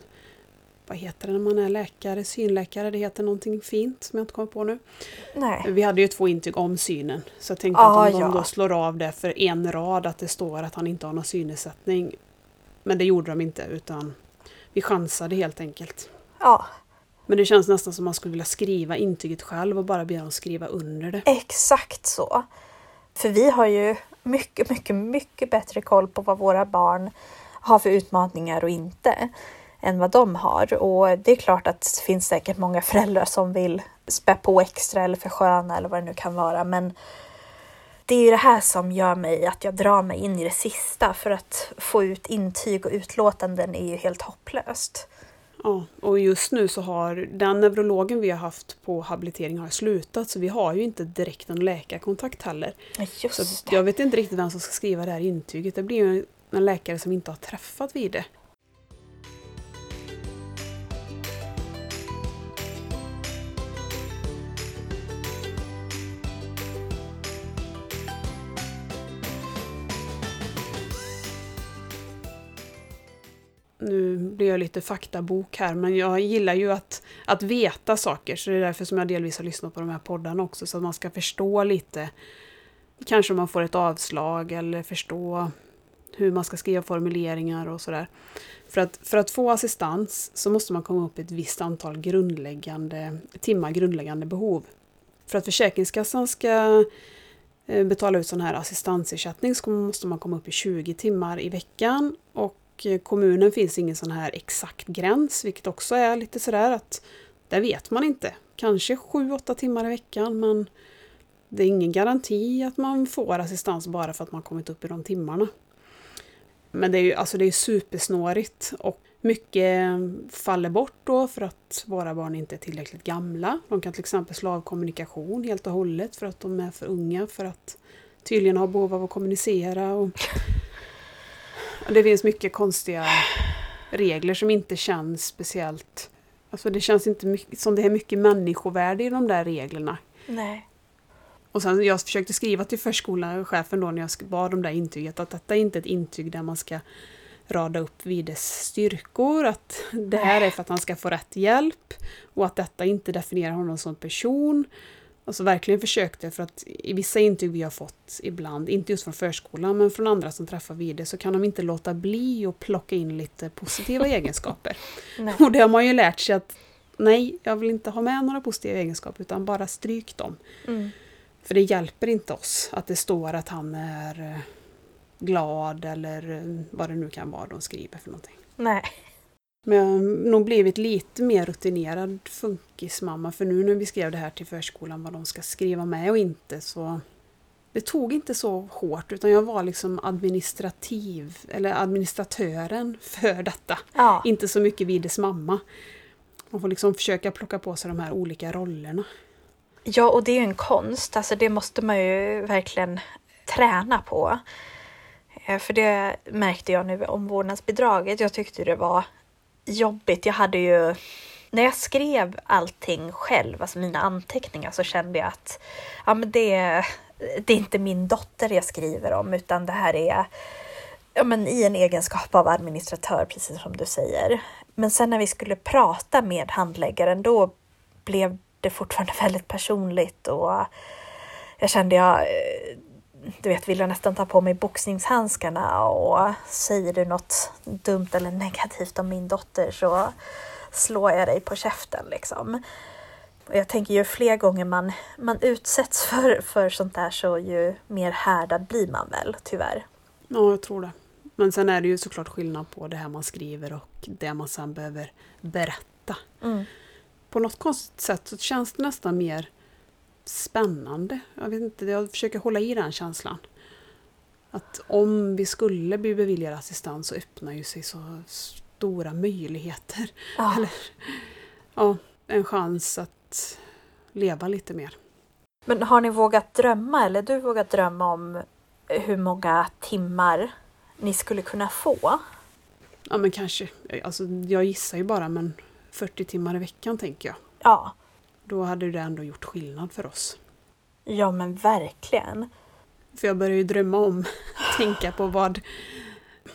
Speaker 2: vad heter det när man är läkare? Synläkare, det heter någonting fint som jag inte kommer på nu.
Speaker 1: nej.
Speaker 2: Vi hade ju två intyg om synen. Så jag tänkte
Speaker 1: Ah,
Speaker 2: att om
Speaker 1: ja.
Speaker 2: de då slår av det för en rad att det står att han inte har någon synnedsättning. Men det gjorde de inte utan vi chansade helt enkelt.
Speaker 1: Ja,
Speaker 2: men det känns nästan som man skulle vilja skriva intyget själv och bara be dem skriva under det.
Speaker 1: Exakt så. För vi har ju mycket, mycket, mycket bättre koll på vad våra barn har för utmaningar och inte än vad de har. Och det är klart att det finns säkert många föräldrar som vill spä på extra eller försköna eller vad det nu kan vara. Men det är ju det här som gör mig att jag drar mig in i det sista för att få ut intyg och utlåtanden är ju helt hopplöst.
Speaker 2: Ja, och just nu så har den neurologen vi har haft på habilitering har slutat så vi har ju inte direkt någon läkarkontakt heller. Så
Speaker 1: Just det.
Speaker 2: jag vet inte riktigt vem som ska skriva det här intyget. Det blir ju en läkare som inte har träffat vid Nu blir jag lite faktabok här, men jag gillar ju att, att veta saker. Så det är därför som jag delvis har lyssnat på de här poddarna också, så att man ska förstå lite. Kanske om man får ett avslag eller förstå hur man ska skriva formuleringar och sådär. För att, för att få assistans så måste man komma upp i ett visst antal grundläggande timmar grundläggande behov. För att Försäkringskassan ska eh, betala ut sån här assistansersättning så måste man komma upp i 20 timmar i veckan och Eh, kommunen finns ingen sån här exakt gräns, vilket också är lite sådär att där vet man inte. kanske 7-8 timmar i veckan men det är ingen garanti att man får assistans bara för att man kommit upp i de timmarna. Men det är ju alltså det är supersnårigt och mycket eh, faller bort då för att våra barn inte är tillräckligt gamla. De kan till exempel slå av kommunikation helt och hållet för att de är för unga för att tydligen ha behov av att kommunicera. Och det finns mycket konstiga regler som inte känns speciellt... Alltså det känns inte mycket, som det är mycket människovärde i de där reglerna.
Speaker 1: Nej.
Speaker 2: Och sen jag försökte skriva till förskolechefen då när jag bad om det intyget att detta är inte ett intyg där man ska rada upp Vides styrkor, att det här är för att han ska få rätt hjälp och att detta inte definierar honom som person. Alltså verkligen försökte för att i vissa intyg vi har fått ibland, inte just från förskolan men från andra som träffar Vide så kan de inte låta bli att plocka in lite positiva egenskaper.
Speaker 1: Nej.
Speaker 2: Och det har man ju lärt sig att nej, jag vill inte ha med några positiva egenskaper utan bara stryk dem.
Speaker 1: Mm.
Speaker 2: För det hjälper inte oss att det står att han är eh, glad eller eh, vad det nu kan vara de skriver för någonting.
Speaker 1: Nej.
Speaker 2: Men jag har nog blivit lite mer rutinerad funkismamma för nu när vi skrev det här till förskolan vad de ska skriva med och inte så det tog inte så hårt utan jag var liksom administrativ eller administratören för detta.
Speaker 1: Ja.
Speaker 2: Inte så mycket Vides mamma. Man får liksom försöka plocka på sig de här olika rollerna.
Speaker 1: ja, och det är ju en konst. Alltså det måste man ju verkligen träna på. Eh, För det märkte jag nu om vårdnadsbidraget. Jag tyckte det var jobbigt. Jag hade ju, när jag skrev allting själv, alltså mina anteckningar, så kände jag att ja, men det, det är inte min dotter jag skriver om, utan det här är ja, men i en egenskap av administratör, precis som du säger. Men sen när vi skulle prata med handläggaren, då blev det fortfarande väldigt personligt och jag kände jag, eh, du vet, vill jag nästan ta på mig boxningshandskarna och säger du något dumt eller negativt om min dotter så slår jag dig på käften liksom. Och jag tänker ju fler gånger man, man utsätts för, för sånt där så ju mer härdad blir man väl, tyvärr.
Speaker 2: Ja, jag tror det. Men sen är det ju såklart skillnad på det här man skriver och det man sen behöver berätta.
Speaker 1: Mm.
Speaker 2: På något konstigt sätt så känns det nästan mer spännande. Jag vet inte, jag försöker hålla i den känslan. Att om vi skulle bli beviljade assistans så öppnar ju sig så stora möjligheter.
Speaker 1: Ja.
Speaker 2: Eller, ja, en chans att leva lite mer.
Speaker 1: Men har ni vågat drömma, eller du vågat drömma om hur många timmar ni skulle kunna få?
Speaker 2: Ja men kanske, alltså jag gissar ju bara men 40 timmar i veckan tänker jag.
Speaker 1: Ja,
Speaker 2: Då hade det ändå gjort skillnad för oss.
Speaker 1: ja men verkligen.
Speaker 2: För jag börjar ju drömma om, tänka på vad...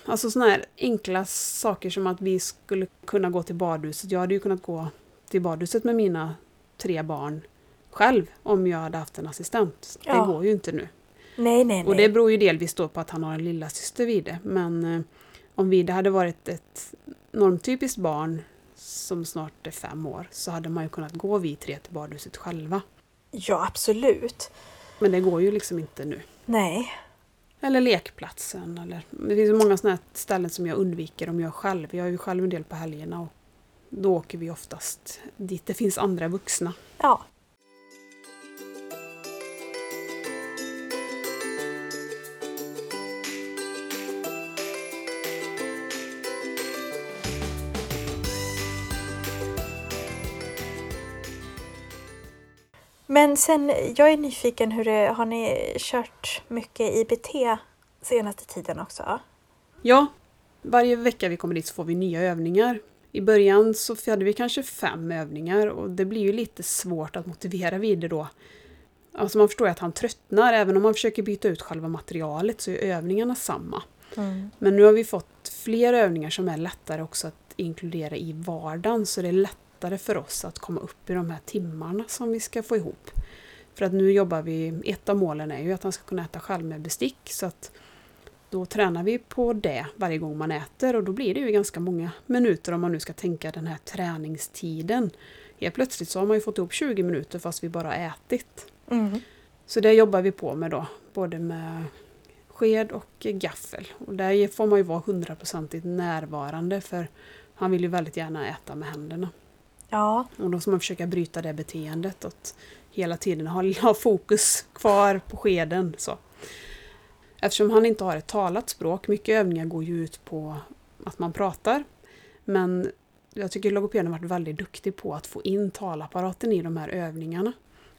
Speaker 2: Alltså sådana här enkla saker som att vi skulle kunna gå till badhuset. Jag hade ju kunnat gå till badhuset med mina tre barn själv om jag hade haft en assistent.
Speaker 1: Ja.
Speaker 2: Det går ju inte nu.
Speaker 1: Nej, nej, nej.
Speaker 2: Och det beror ju delvis då på att han har en lilla syster vid det. Men eh, om Vide hade varit ett normtypiskt barn som snart är fem år så hade man ju kunnat gå vi tre till badhuset själva.
Speaker 1: Ja, absolut.
Speaker 2: Men det går ju liksom inte nu.
Speaker 1: Nej.
Speaker 2: Eller lekplatsen. Eller, det finns många sådana ställen som jag undviker om jag själv. Jag är ju själv en del på helgerna och då åker vi oftast dit det finns andra vuxna.
Speaker 1: Ja. Men sen, jag är nyfiken, hur det, har ni kört mycket IBT senaste tiden också?
Speaker 2: Ja, varje vecka vi kommer dit så får vi nya övningar. I början så hade vi kanske fem övningar och det blir ju lite svårt att motivera vidare då. Alltså man förstår ju att han tröttnar, även om man försöker byta ut själva materialet så är övningarna samma. Men nu har vi fått fler övningar som är lättare också att inkludera i vardagen så det är lättare för oss att komma upp i de här timmarna som vi ska få ihop. För att nu jobbar vi, ett av målen är ju att han ska kunna äta själv med bestick så att då tränar vi på det varje gång man äter och då blir det ju ganska många minuter om man nu ska tänka den här träningstiden. Helt plötsligt så har man ju fått ihop 20 minuter fast vi bara ätit.
Speaker 1: Mm.
Speaker 2: Så det jobbar vi på med då, både med sked och gaffel. Och där får man ju vara hundraprocentigt närvarande för han vill ju väldigt gärna äta med händerna.
Speaker 1: Ja.
Speaker 2: Och då ska man försöka bryta det beteendet. Att hela tiden ha, ha fokus kvar på skeden. Så. Eftersom han inte har ett talat språk, mycket övningar går ju ut på att man pratar. Men jag tycker logopeden har varit väldigt duktig på att få in talapparaten i de här övningarna.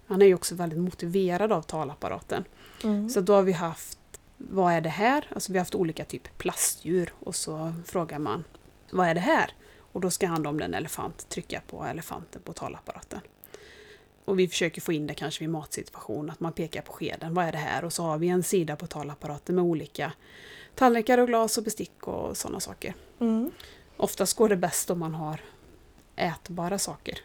Speaker 2: Han är ju också väldigt motiverad av talapparaten.
Speaker 1: Mm.
Speaker 2: Så då har vi haft, vad är det här? Alltså vi har haft olika typ plastdjur och så frågar man, vad är det här? Och då ska han om en elefant trycka på elefanten på talapparaten. Och vi försöker få in det kanske vid matsituation, att man pekar på skeden, vad är det här? Och så har vi en sida på talapparaten med olika tallrikar och glas och bestick och sådana saker.
Speaker 1: Mm.
Speaker 2: Oftast går det bäst om man har ätbara saker.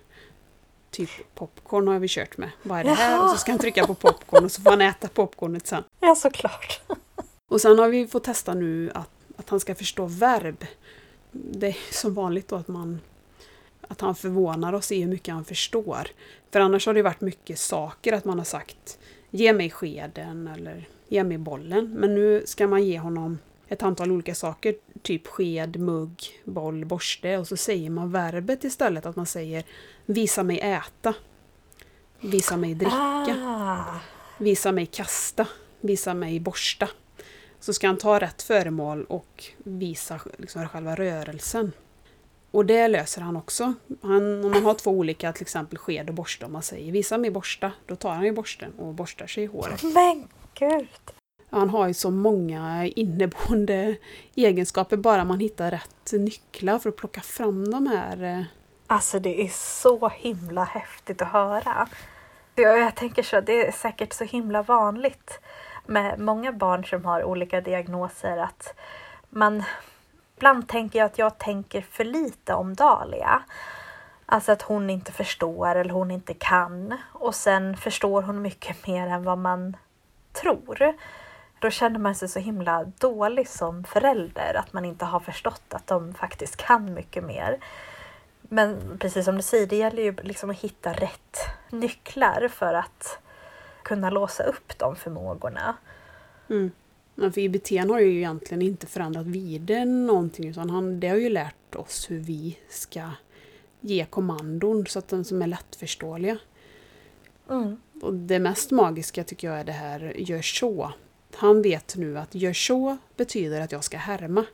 Speaker 2: Typ popcorn har vi kört med. Vad är det här? Och så ska han trycka på popcorn och så får han äta popcornet sen.
Speaker 1: Ja, såklart.
Speaker 2: Och sen har vi fått testa nu att, att han ska förstå verb. Det är som vanligt då att man att han förvånar oss i hur mycket han förstår. För annars har det varit mycket saker att man har sagt ge mig skeden eller ge mig bollen. Men nu ska man ge honom ett antal olika saker, typ sked, mugg, boll, borste och så säger man verbet istället, att man säger visa mig äta, visa mig dricka.
Speaker 1: Ah.
Speaker 2: Visa mig kasta, visa mig borsta. Så ska han ta rätt föremål och visa liksom själva rörelsen. Och det löser han också. Han, om man har två olika, till exempel sked och borste, om man säger visa mig borsta, då tar han ju borsten och borstar sig i håret.
Speaker 1: Men gud.
Speaker 2: Han har ju så många inneboende egenskaper, bara man hittar rätt nycklar för att plocka fram de här. eh,
Speaker 1: Alltså det är så himla häftigt att höra. Jag, jag tänker så, det är säkert så himla vanligt med många barn som har olika diagnoser att man... Ibland tänker jag att jag tänker för lite om Dahlia. Alltså att hon inte förstår eller hon inte kan. Och sen förstår hon mycket mer än vad man tror. Då känner man sig så himla dålig som förälder att man inte har förstått att de faktiskt kan mycket mer. Men precis som du säger, det gäller ju liksom att hitta rätt nycklar för att kunna låsa upp de förmågorna.
Speaker 2: Mm. Men för IBT har ju egentligen inte förändrat vidare någonting utan han, det har ju lärt oss hur vi ska ge kommandon så att de som är lättförståeliga.
Speaker 1: Mm.
Speaker 2: Och det mest magiska tycker jag är det här gör så. Han vet nu att gör så betyder att jag ska härma.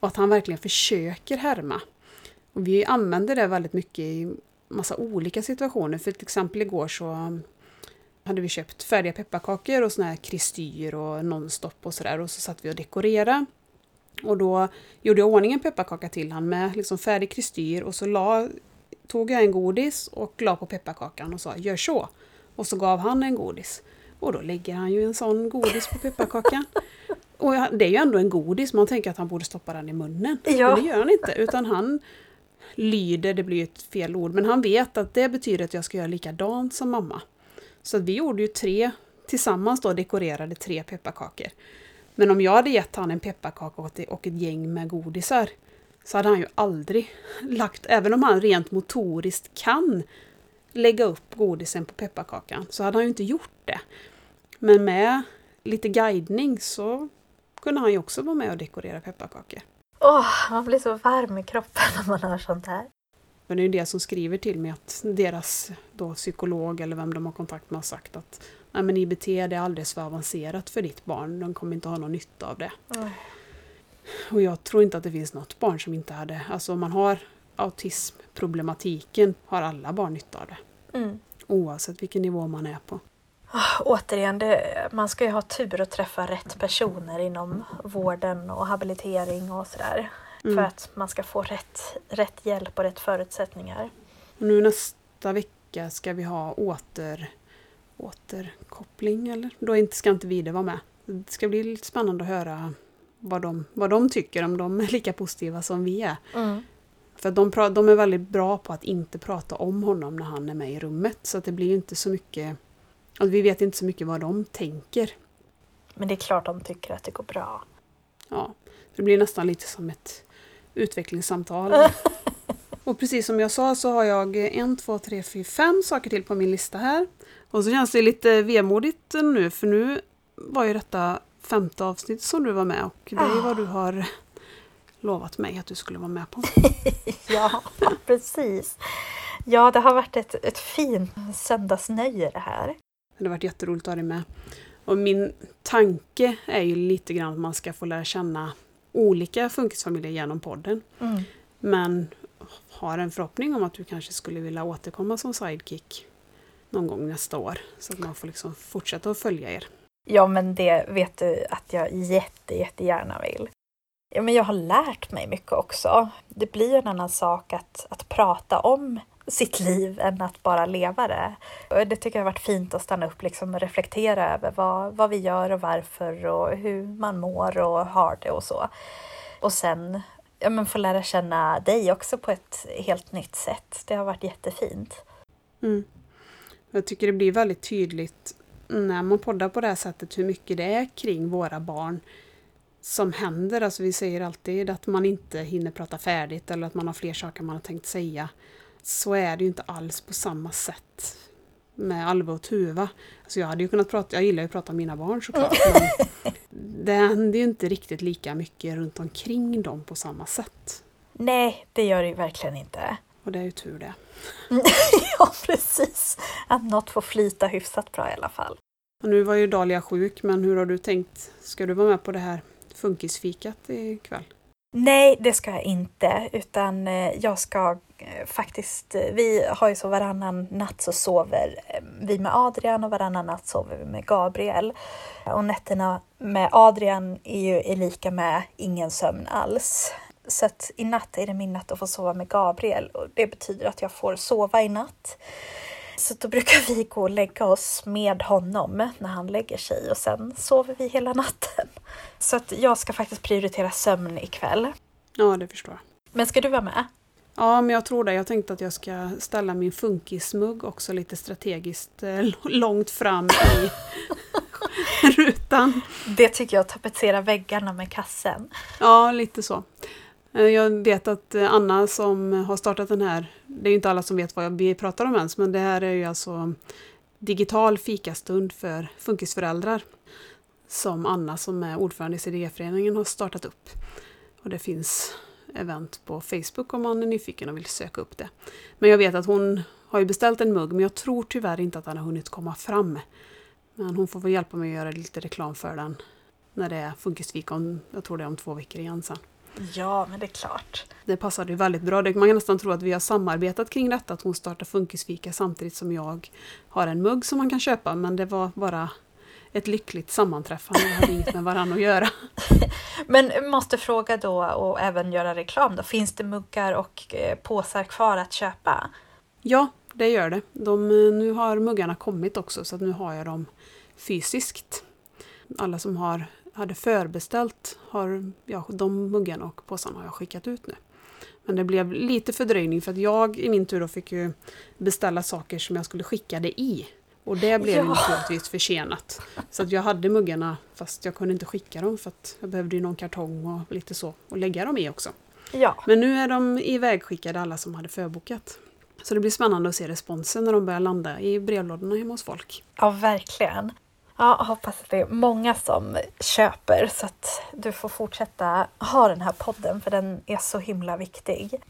Speaker 2: Och att han verkligen försöker härma. Och vi använder det väldigt mycket i massa olika situationer. För till exempel igår så hade vi köpt färdiga pepparkakor och såna här kristyr och nonstop och sådär. Och så satt vi och dekorerade. Och då gjorde jag ordning en pepparkaka till han med liksom färdig kristyr och så la, tog jag en godis och la på pepparkakan och sa gör så. Och så gav han en godis. Och då lägger han ju en sån godis på pepparkakan. Och det är ju ändå en godis, man tänker att han borde stoppa den i munnen.
Speaker 1: Ja.
Speaker 2: Men det gör han inte, utan han lyder, det blir ju ett fel ord, men han vet att det betyder att jag ska göra likadant som mamma. Så att vi gjorde ju tre, tillsammans då dekorerade tre pepparkakor. Men om jag hade gett han en pepparkaka och ett- gäng med godisar så hade han ju aldrig lagt, även om han rent motoriskt kan lägga upp godisen på pepparkakan så hade han ju inte gjort det. Men med lite guidning så kunde han ju också vara med och dekorera pepparkakor.
Speaker 1: Åh, man blir så varm i kroppen när man hör sånt här.
Speaker 2: Men det är ju det som skriver till mig att deras då psykolog eller vem de har kontakt med har sagt att Nej, men IBT är alldeles för avancerat för ditt barn. De kommer inte ha någon nytta av det.
Speaker 1: Mm.
Speaker 2: Och jag tror inte att det finns något barn som inte hade... Alltså om man har autismproblematiken har alla barn nytta av det.
Speaker 1: Mm.
Speaker 2: Oavsett vilken nivå man är på.
Speaker 1: Ah, Återigen, det, man ska ju ha tur att träffa rätt personer inom vården och habilitering och sådär.
Speaker 2: Mm.
Speaker 1: För att man ska få rätt, rätt hjälp och rätt förutsättningar.
Speaker 2: Och nu nästa vecka ska vi ha åter, återkoppling, eller? Då inte, ska inte Vide vara med. Det ska bli lite spännande att höra vad de, vad de tycker, om de är lika positiva som vi är.
Speaker 1: Mm.
Speaker 2: För de, de är väldigt bra på att inte prata om honom när han är med i rummet. Så att det blir inte så mycket... Alltså vi vet inte så mycket vad de tänker.
Speaker 1: Men det är klart de tycker att det går bra.
Speaker 2: Ja, det blir nästan lite som ett utvecklingssamtal. Och precis som jag sa så har jag en, två, tre, fyra, fem saker till på min lista här. Och så känns det lite vemodigt nu för nu var ju detta femte avsnitt som du var med och det är ju vad du har lovat mig att du skulle vara med på.
Speaker 1: Ja, precis. Ja, det har varit ett, ett fint söndagsnöje det här.
Speaker 2: Det har varit jätteroligt att ha dig med. Och min tanke är ju lite grann att man ska få lära känna olika funkisfamiljer genom podden.
Speaker 1: Mm.
Speaker 2: Men har en förhoppning om att du kanske skulle vilja återkomma som sidekick någon gång nästa år. Så att man får liksom fortsätta att följa er.
Speaker 1: Ja, men det vet du att jag jätte, jättegärna vill. Ja, men jag har lärt mig mycket också. Det blir ju en annan sak att, att prata om sitt liv än att bara leva det. Och det tycker jag har varit fint att stanna upp liksom och reflektera över vad, vad vi gör och varför och hur man mår och har det och så. Och sen ja, men få lära känna dig också på ett helt nytt sätt. Det har varit jättefint.
Speaker 2: Mm. Jag tycker det blir väldigt tydligt när man poddar på det här sättet hur mycket det är kring våra barn som händer. Alltså vi säger alltid att man inte hinner prata färdigt eller att man har fler saker man har tänkt säga. Så är det ju inte alls på samma sätt med Alva och Tuva. Alltså jag hade ju kunnat prata, jag gillar ju att prata om mina barn såklart. Men det händer ju inte riktigt lika mycket runt omkring dem på samma sätt.
Speaker 1: Nej, det gör det ju verkligen inte.
Speaker 2: Och det är ju tur det.
Speaker 1: ja, precis. Att något får flyta hyfsat bra i alla fall.
Speaker 2: Och nu var ju Dahlia sjuk, men hur har du tänkt? Ska du vara med på det här funkisfikat ikväll?
Speaker 1: Nej, det ska jag inte, utan eh, jag ska eh, faktiskt... Eh, vi har ju så varannan natt så sover vi med Adrian och varannan natt sover vi med Gabriel. Och nätterna med Adrian är ju är lika med ingen sömn alls. Så att i natt är det min natt att få sova med Gabriel och det betyder att jag får sova i natt. Så då brukar vi gå och lägga oss med honom när han lägger sig och sen sover vi hela natten. Så att jag ska faktiskt prioritera sömn ikväll.
Speaker 2: Ja, det förstår jag.
Speaker 1: Men ska du vara med?
Speaker 2: Ja, men jag tror det. Jag tänkte att jag ska ställa min funkismugg också lite strategiskt eh, långt fram i rutan.
Speaker 1: Det tycker jag, tapetsera väggarna med kassen.
Speaker 2: Ja, lite så. Eh, jag vet att eh, Anna som har startat den här, det är ju inte alla som vet vad vi pratar om ens, men det här är ju alltså digital fikastund för funkisföräldrar. Som Anna som är ordförande i CDG-föreningen har startat upp. Och det finns event på Facebook om man är nyfiken och vill söka upp det. Men jag vet att hon har ju beställt en mugg, men jag tror tyvärr inte att den har hunnit komma fram. Men hon får väl hjälpa mig att göra lite reklam för den när det är funkisfika jag tror det är om två veckor igen sen.
Speaker 1: Ja, men det är klart.
Speaker 2: Det passade ju väldigt bra. Man kan nästan tro att vi har samarbetat kring detta, att hon startar Funkisfika samtidigt som jag har en mugg som man kan köpa, men det var bara ett lyckligt sammanträffande. Det hade inget med varandra att göra.
Speaker 1: Men måste fråga då och även göra reklam då. Finns det muggar och eh, påsar kvar att köpa?
Speaker 2: Ja, det gör det. De, eh, nu har muggarna kommit också, så nu har jag dem fysiskt. Alla som har, hade förbeställt har, ja, de muggarna och påsarna har jag skickat ut nu. Men det blev lite fördröjning för att jag i min tur då fick ju beställa saker som jag skulle skicka det i. Och det blev
Speaker 1: Ja.
Speaker 2: naturligtvis försenat. Så att jag hade muggarna fast jag kunde inte skicka dem för att jag behövde ju någon kartong och lite så och lägga dem i också.
Speaker 1: Ja,
Speaker 2: Men nu är de ivägskickade alla som hade förbokat. Så det blir spännande att se responsen när de börjar landa i brevlådorna hemma hos folk.
Speaker 1: ja verkligen. Ja, hoppas att det är många som köper så att du får fortsätta ha den här podden för den är så himla viktig.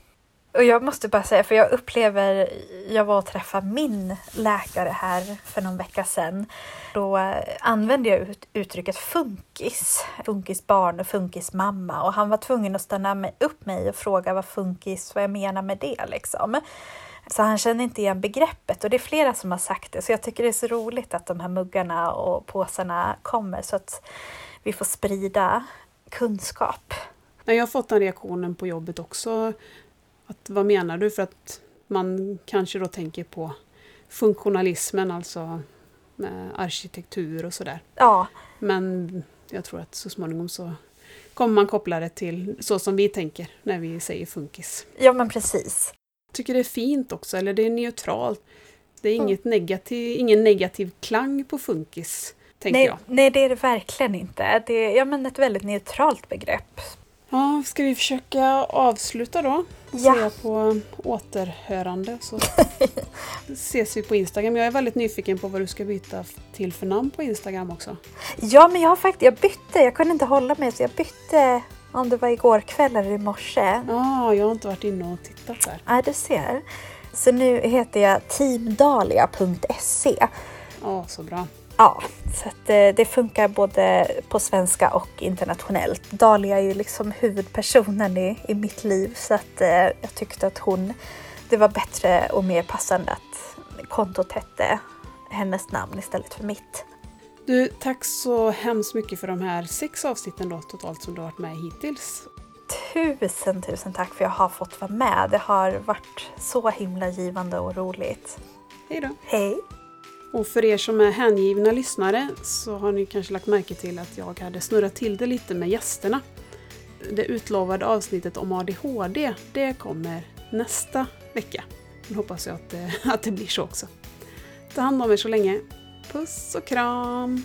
Speaker 1: Och jag måste bara säga, för jag upplever, jag var och träffade min läkare här för någon vecka sedan. Då eh, använde jag ut, uttrycket funkis, funkisbarn och funkismamma och han var tvungen att stanna upp mig och fråga vad funkis, vad jag menar med det liksom. Så han känner inte igen begreppet och det är flera som har sagt det så jag tycker det är så roligt att de här muggarna och påsarna kommer så att vi får sprida kunskap.
Speaker 2: Jag har fått den reaktionen på jobbet också. Att, vad menar du? För att man kanske då tänker på funktionalismen, alltså arkitektur och sådär.
Speaker 1: Ja,
Speaker 2: Men jag tror att så småningom så kommer man koppla det till så som vi tänker när vi säger funkis.
Speaker 1: ja men precis.
Speaker 2: Tycker det är fint också, eller det är neutralt. Det är
Speaker 1: Mm.
Speaker 2: inget negativ, ingen negativ klang på funkis, tänker
Speaker 1: Nej,
Speaker 2: jag.
Speaker 1: nej, det är det verkligen inte. Det är ja, men ett väldigt neutralt begrepp.
Speaker 2: Ja, ska vi försöka avsluta då?
Speaker 1: Ja.
Speaker 2: säga på återhörande så ses vi på Instagram. Jag är väldigt nyfiken på vad du ska byta till för namn på Instagram också.
Speaker 1: Ja, men jag har faktiskt, jag bytte, jag kunde inte hålla mig så jag bytte om det var igår kväll eller i morse.
Speaker 2: Ja, jag har inte varit inne och tittat där.
Speaker 1: Ja, du ser. Så nu heter jag teamdalia.se.
Speaker 2: Ja, så bra.
Speaker 1: Ja, så att eh, det funkar både på svenska och internationellt. Dahlia är ju liksom huvudpersonen i, i mitt liv så att eh, jag tyckte att hon, det var bättre och mer passande att kontot hette hennes namn istället för mitt.
Speaker 2: Du, tack så hemskt mycket för de här sex avsnitten då totalt som du har varit med hittills.
Speaker 1: Tusen, tusen tack för att jag har fått vara med. Det har varit så himla givande och roligt.
Speaker 2: Hej då!
Speaker 1: Hej!
Speaker 2: Och för er som är hängivna lyssnare så har ni kanske lagt märke till att jag hade snurrat till det lite med gästerna. Det utlovade avsnittet om ADHD, det kommer nästa vecka. Nu hoppas jag att det, att det blir så också. Ta hand om er så länge. Puss och kram!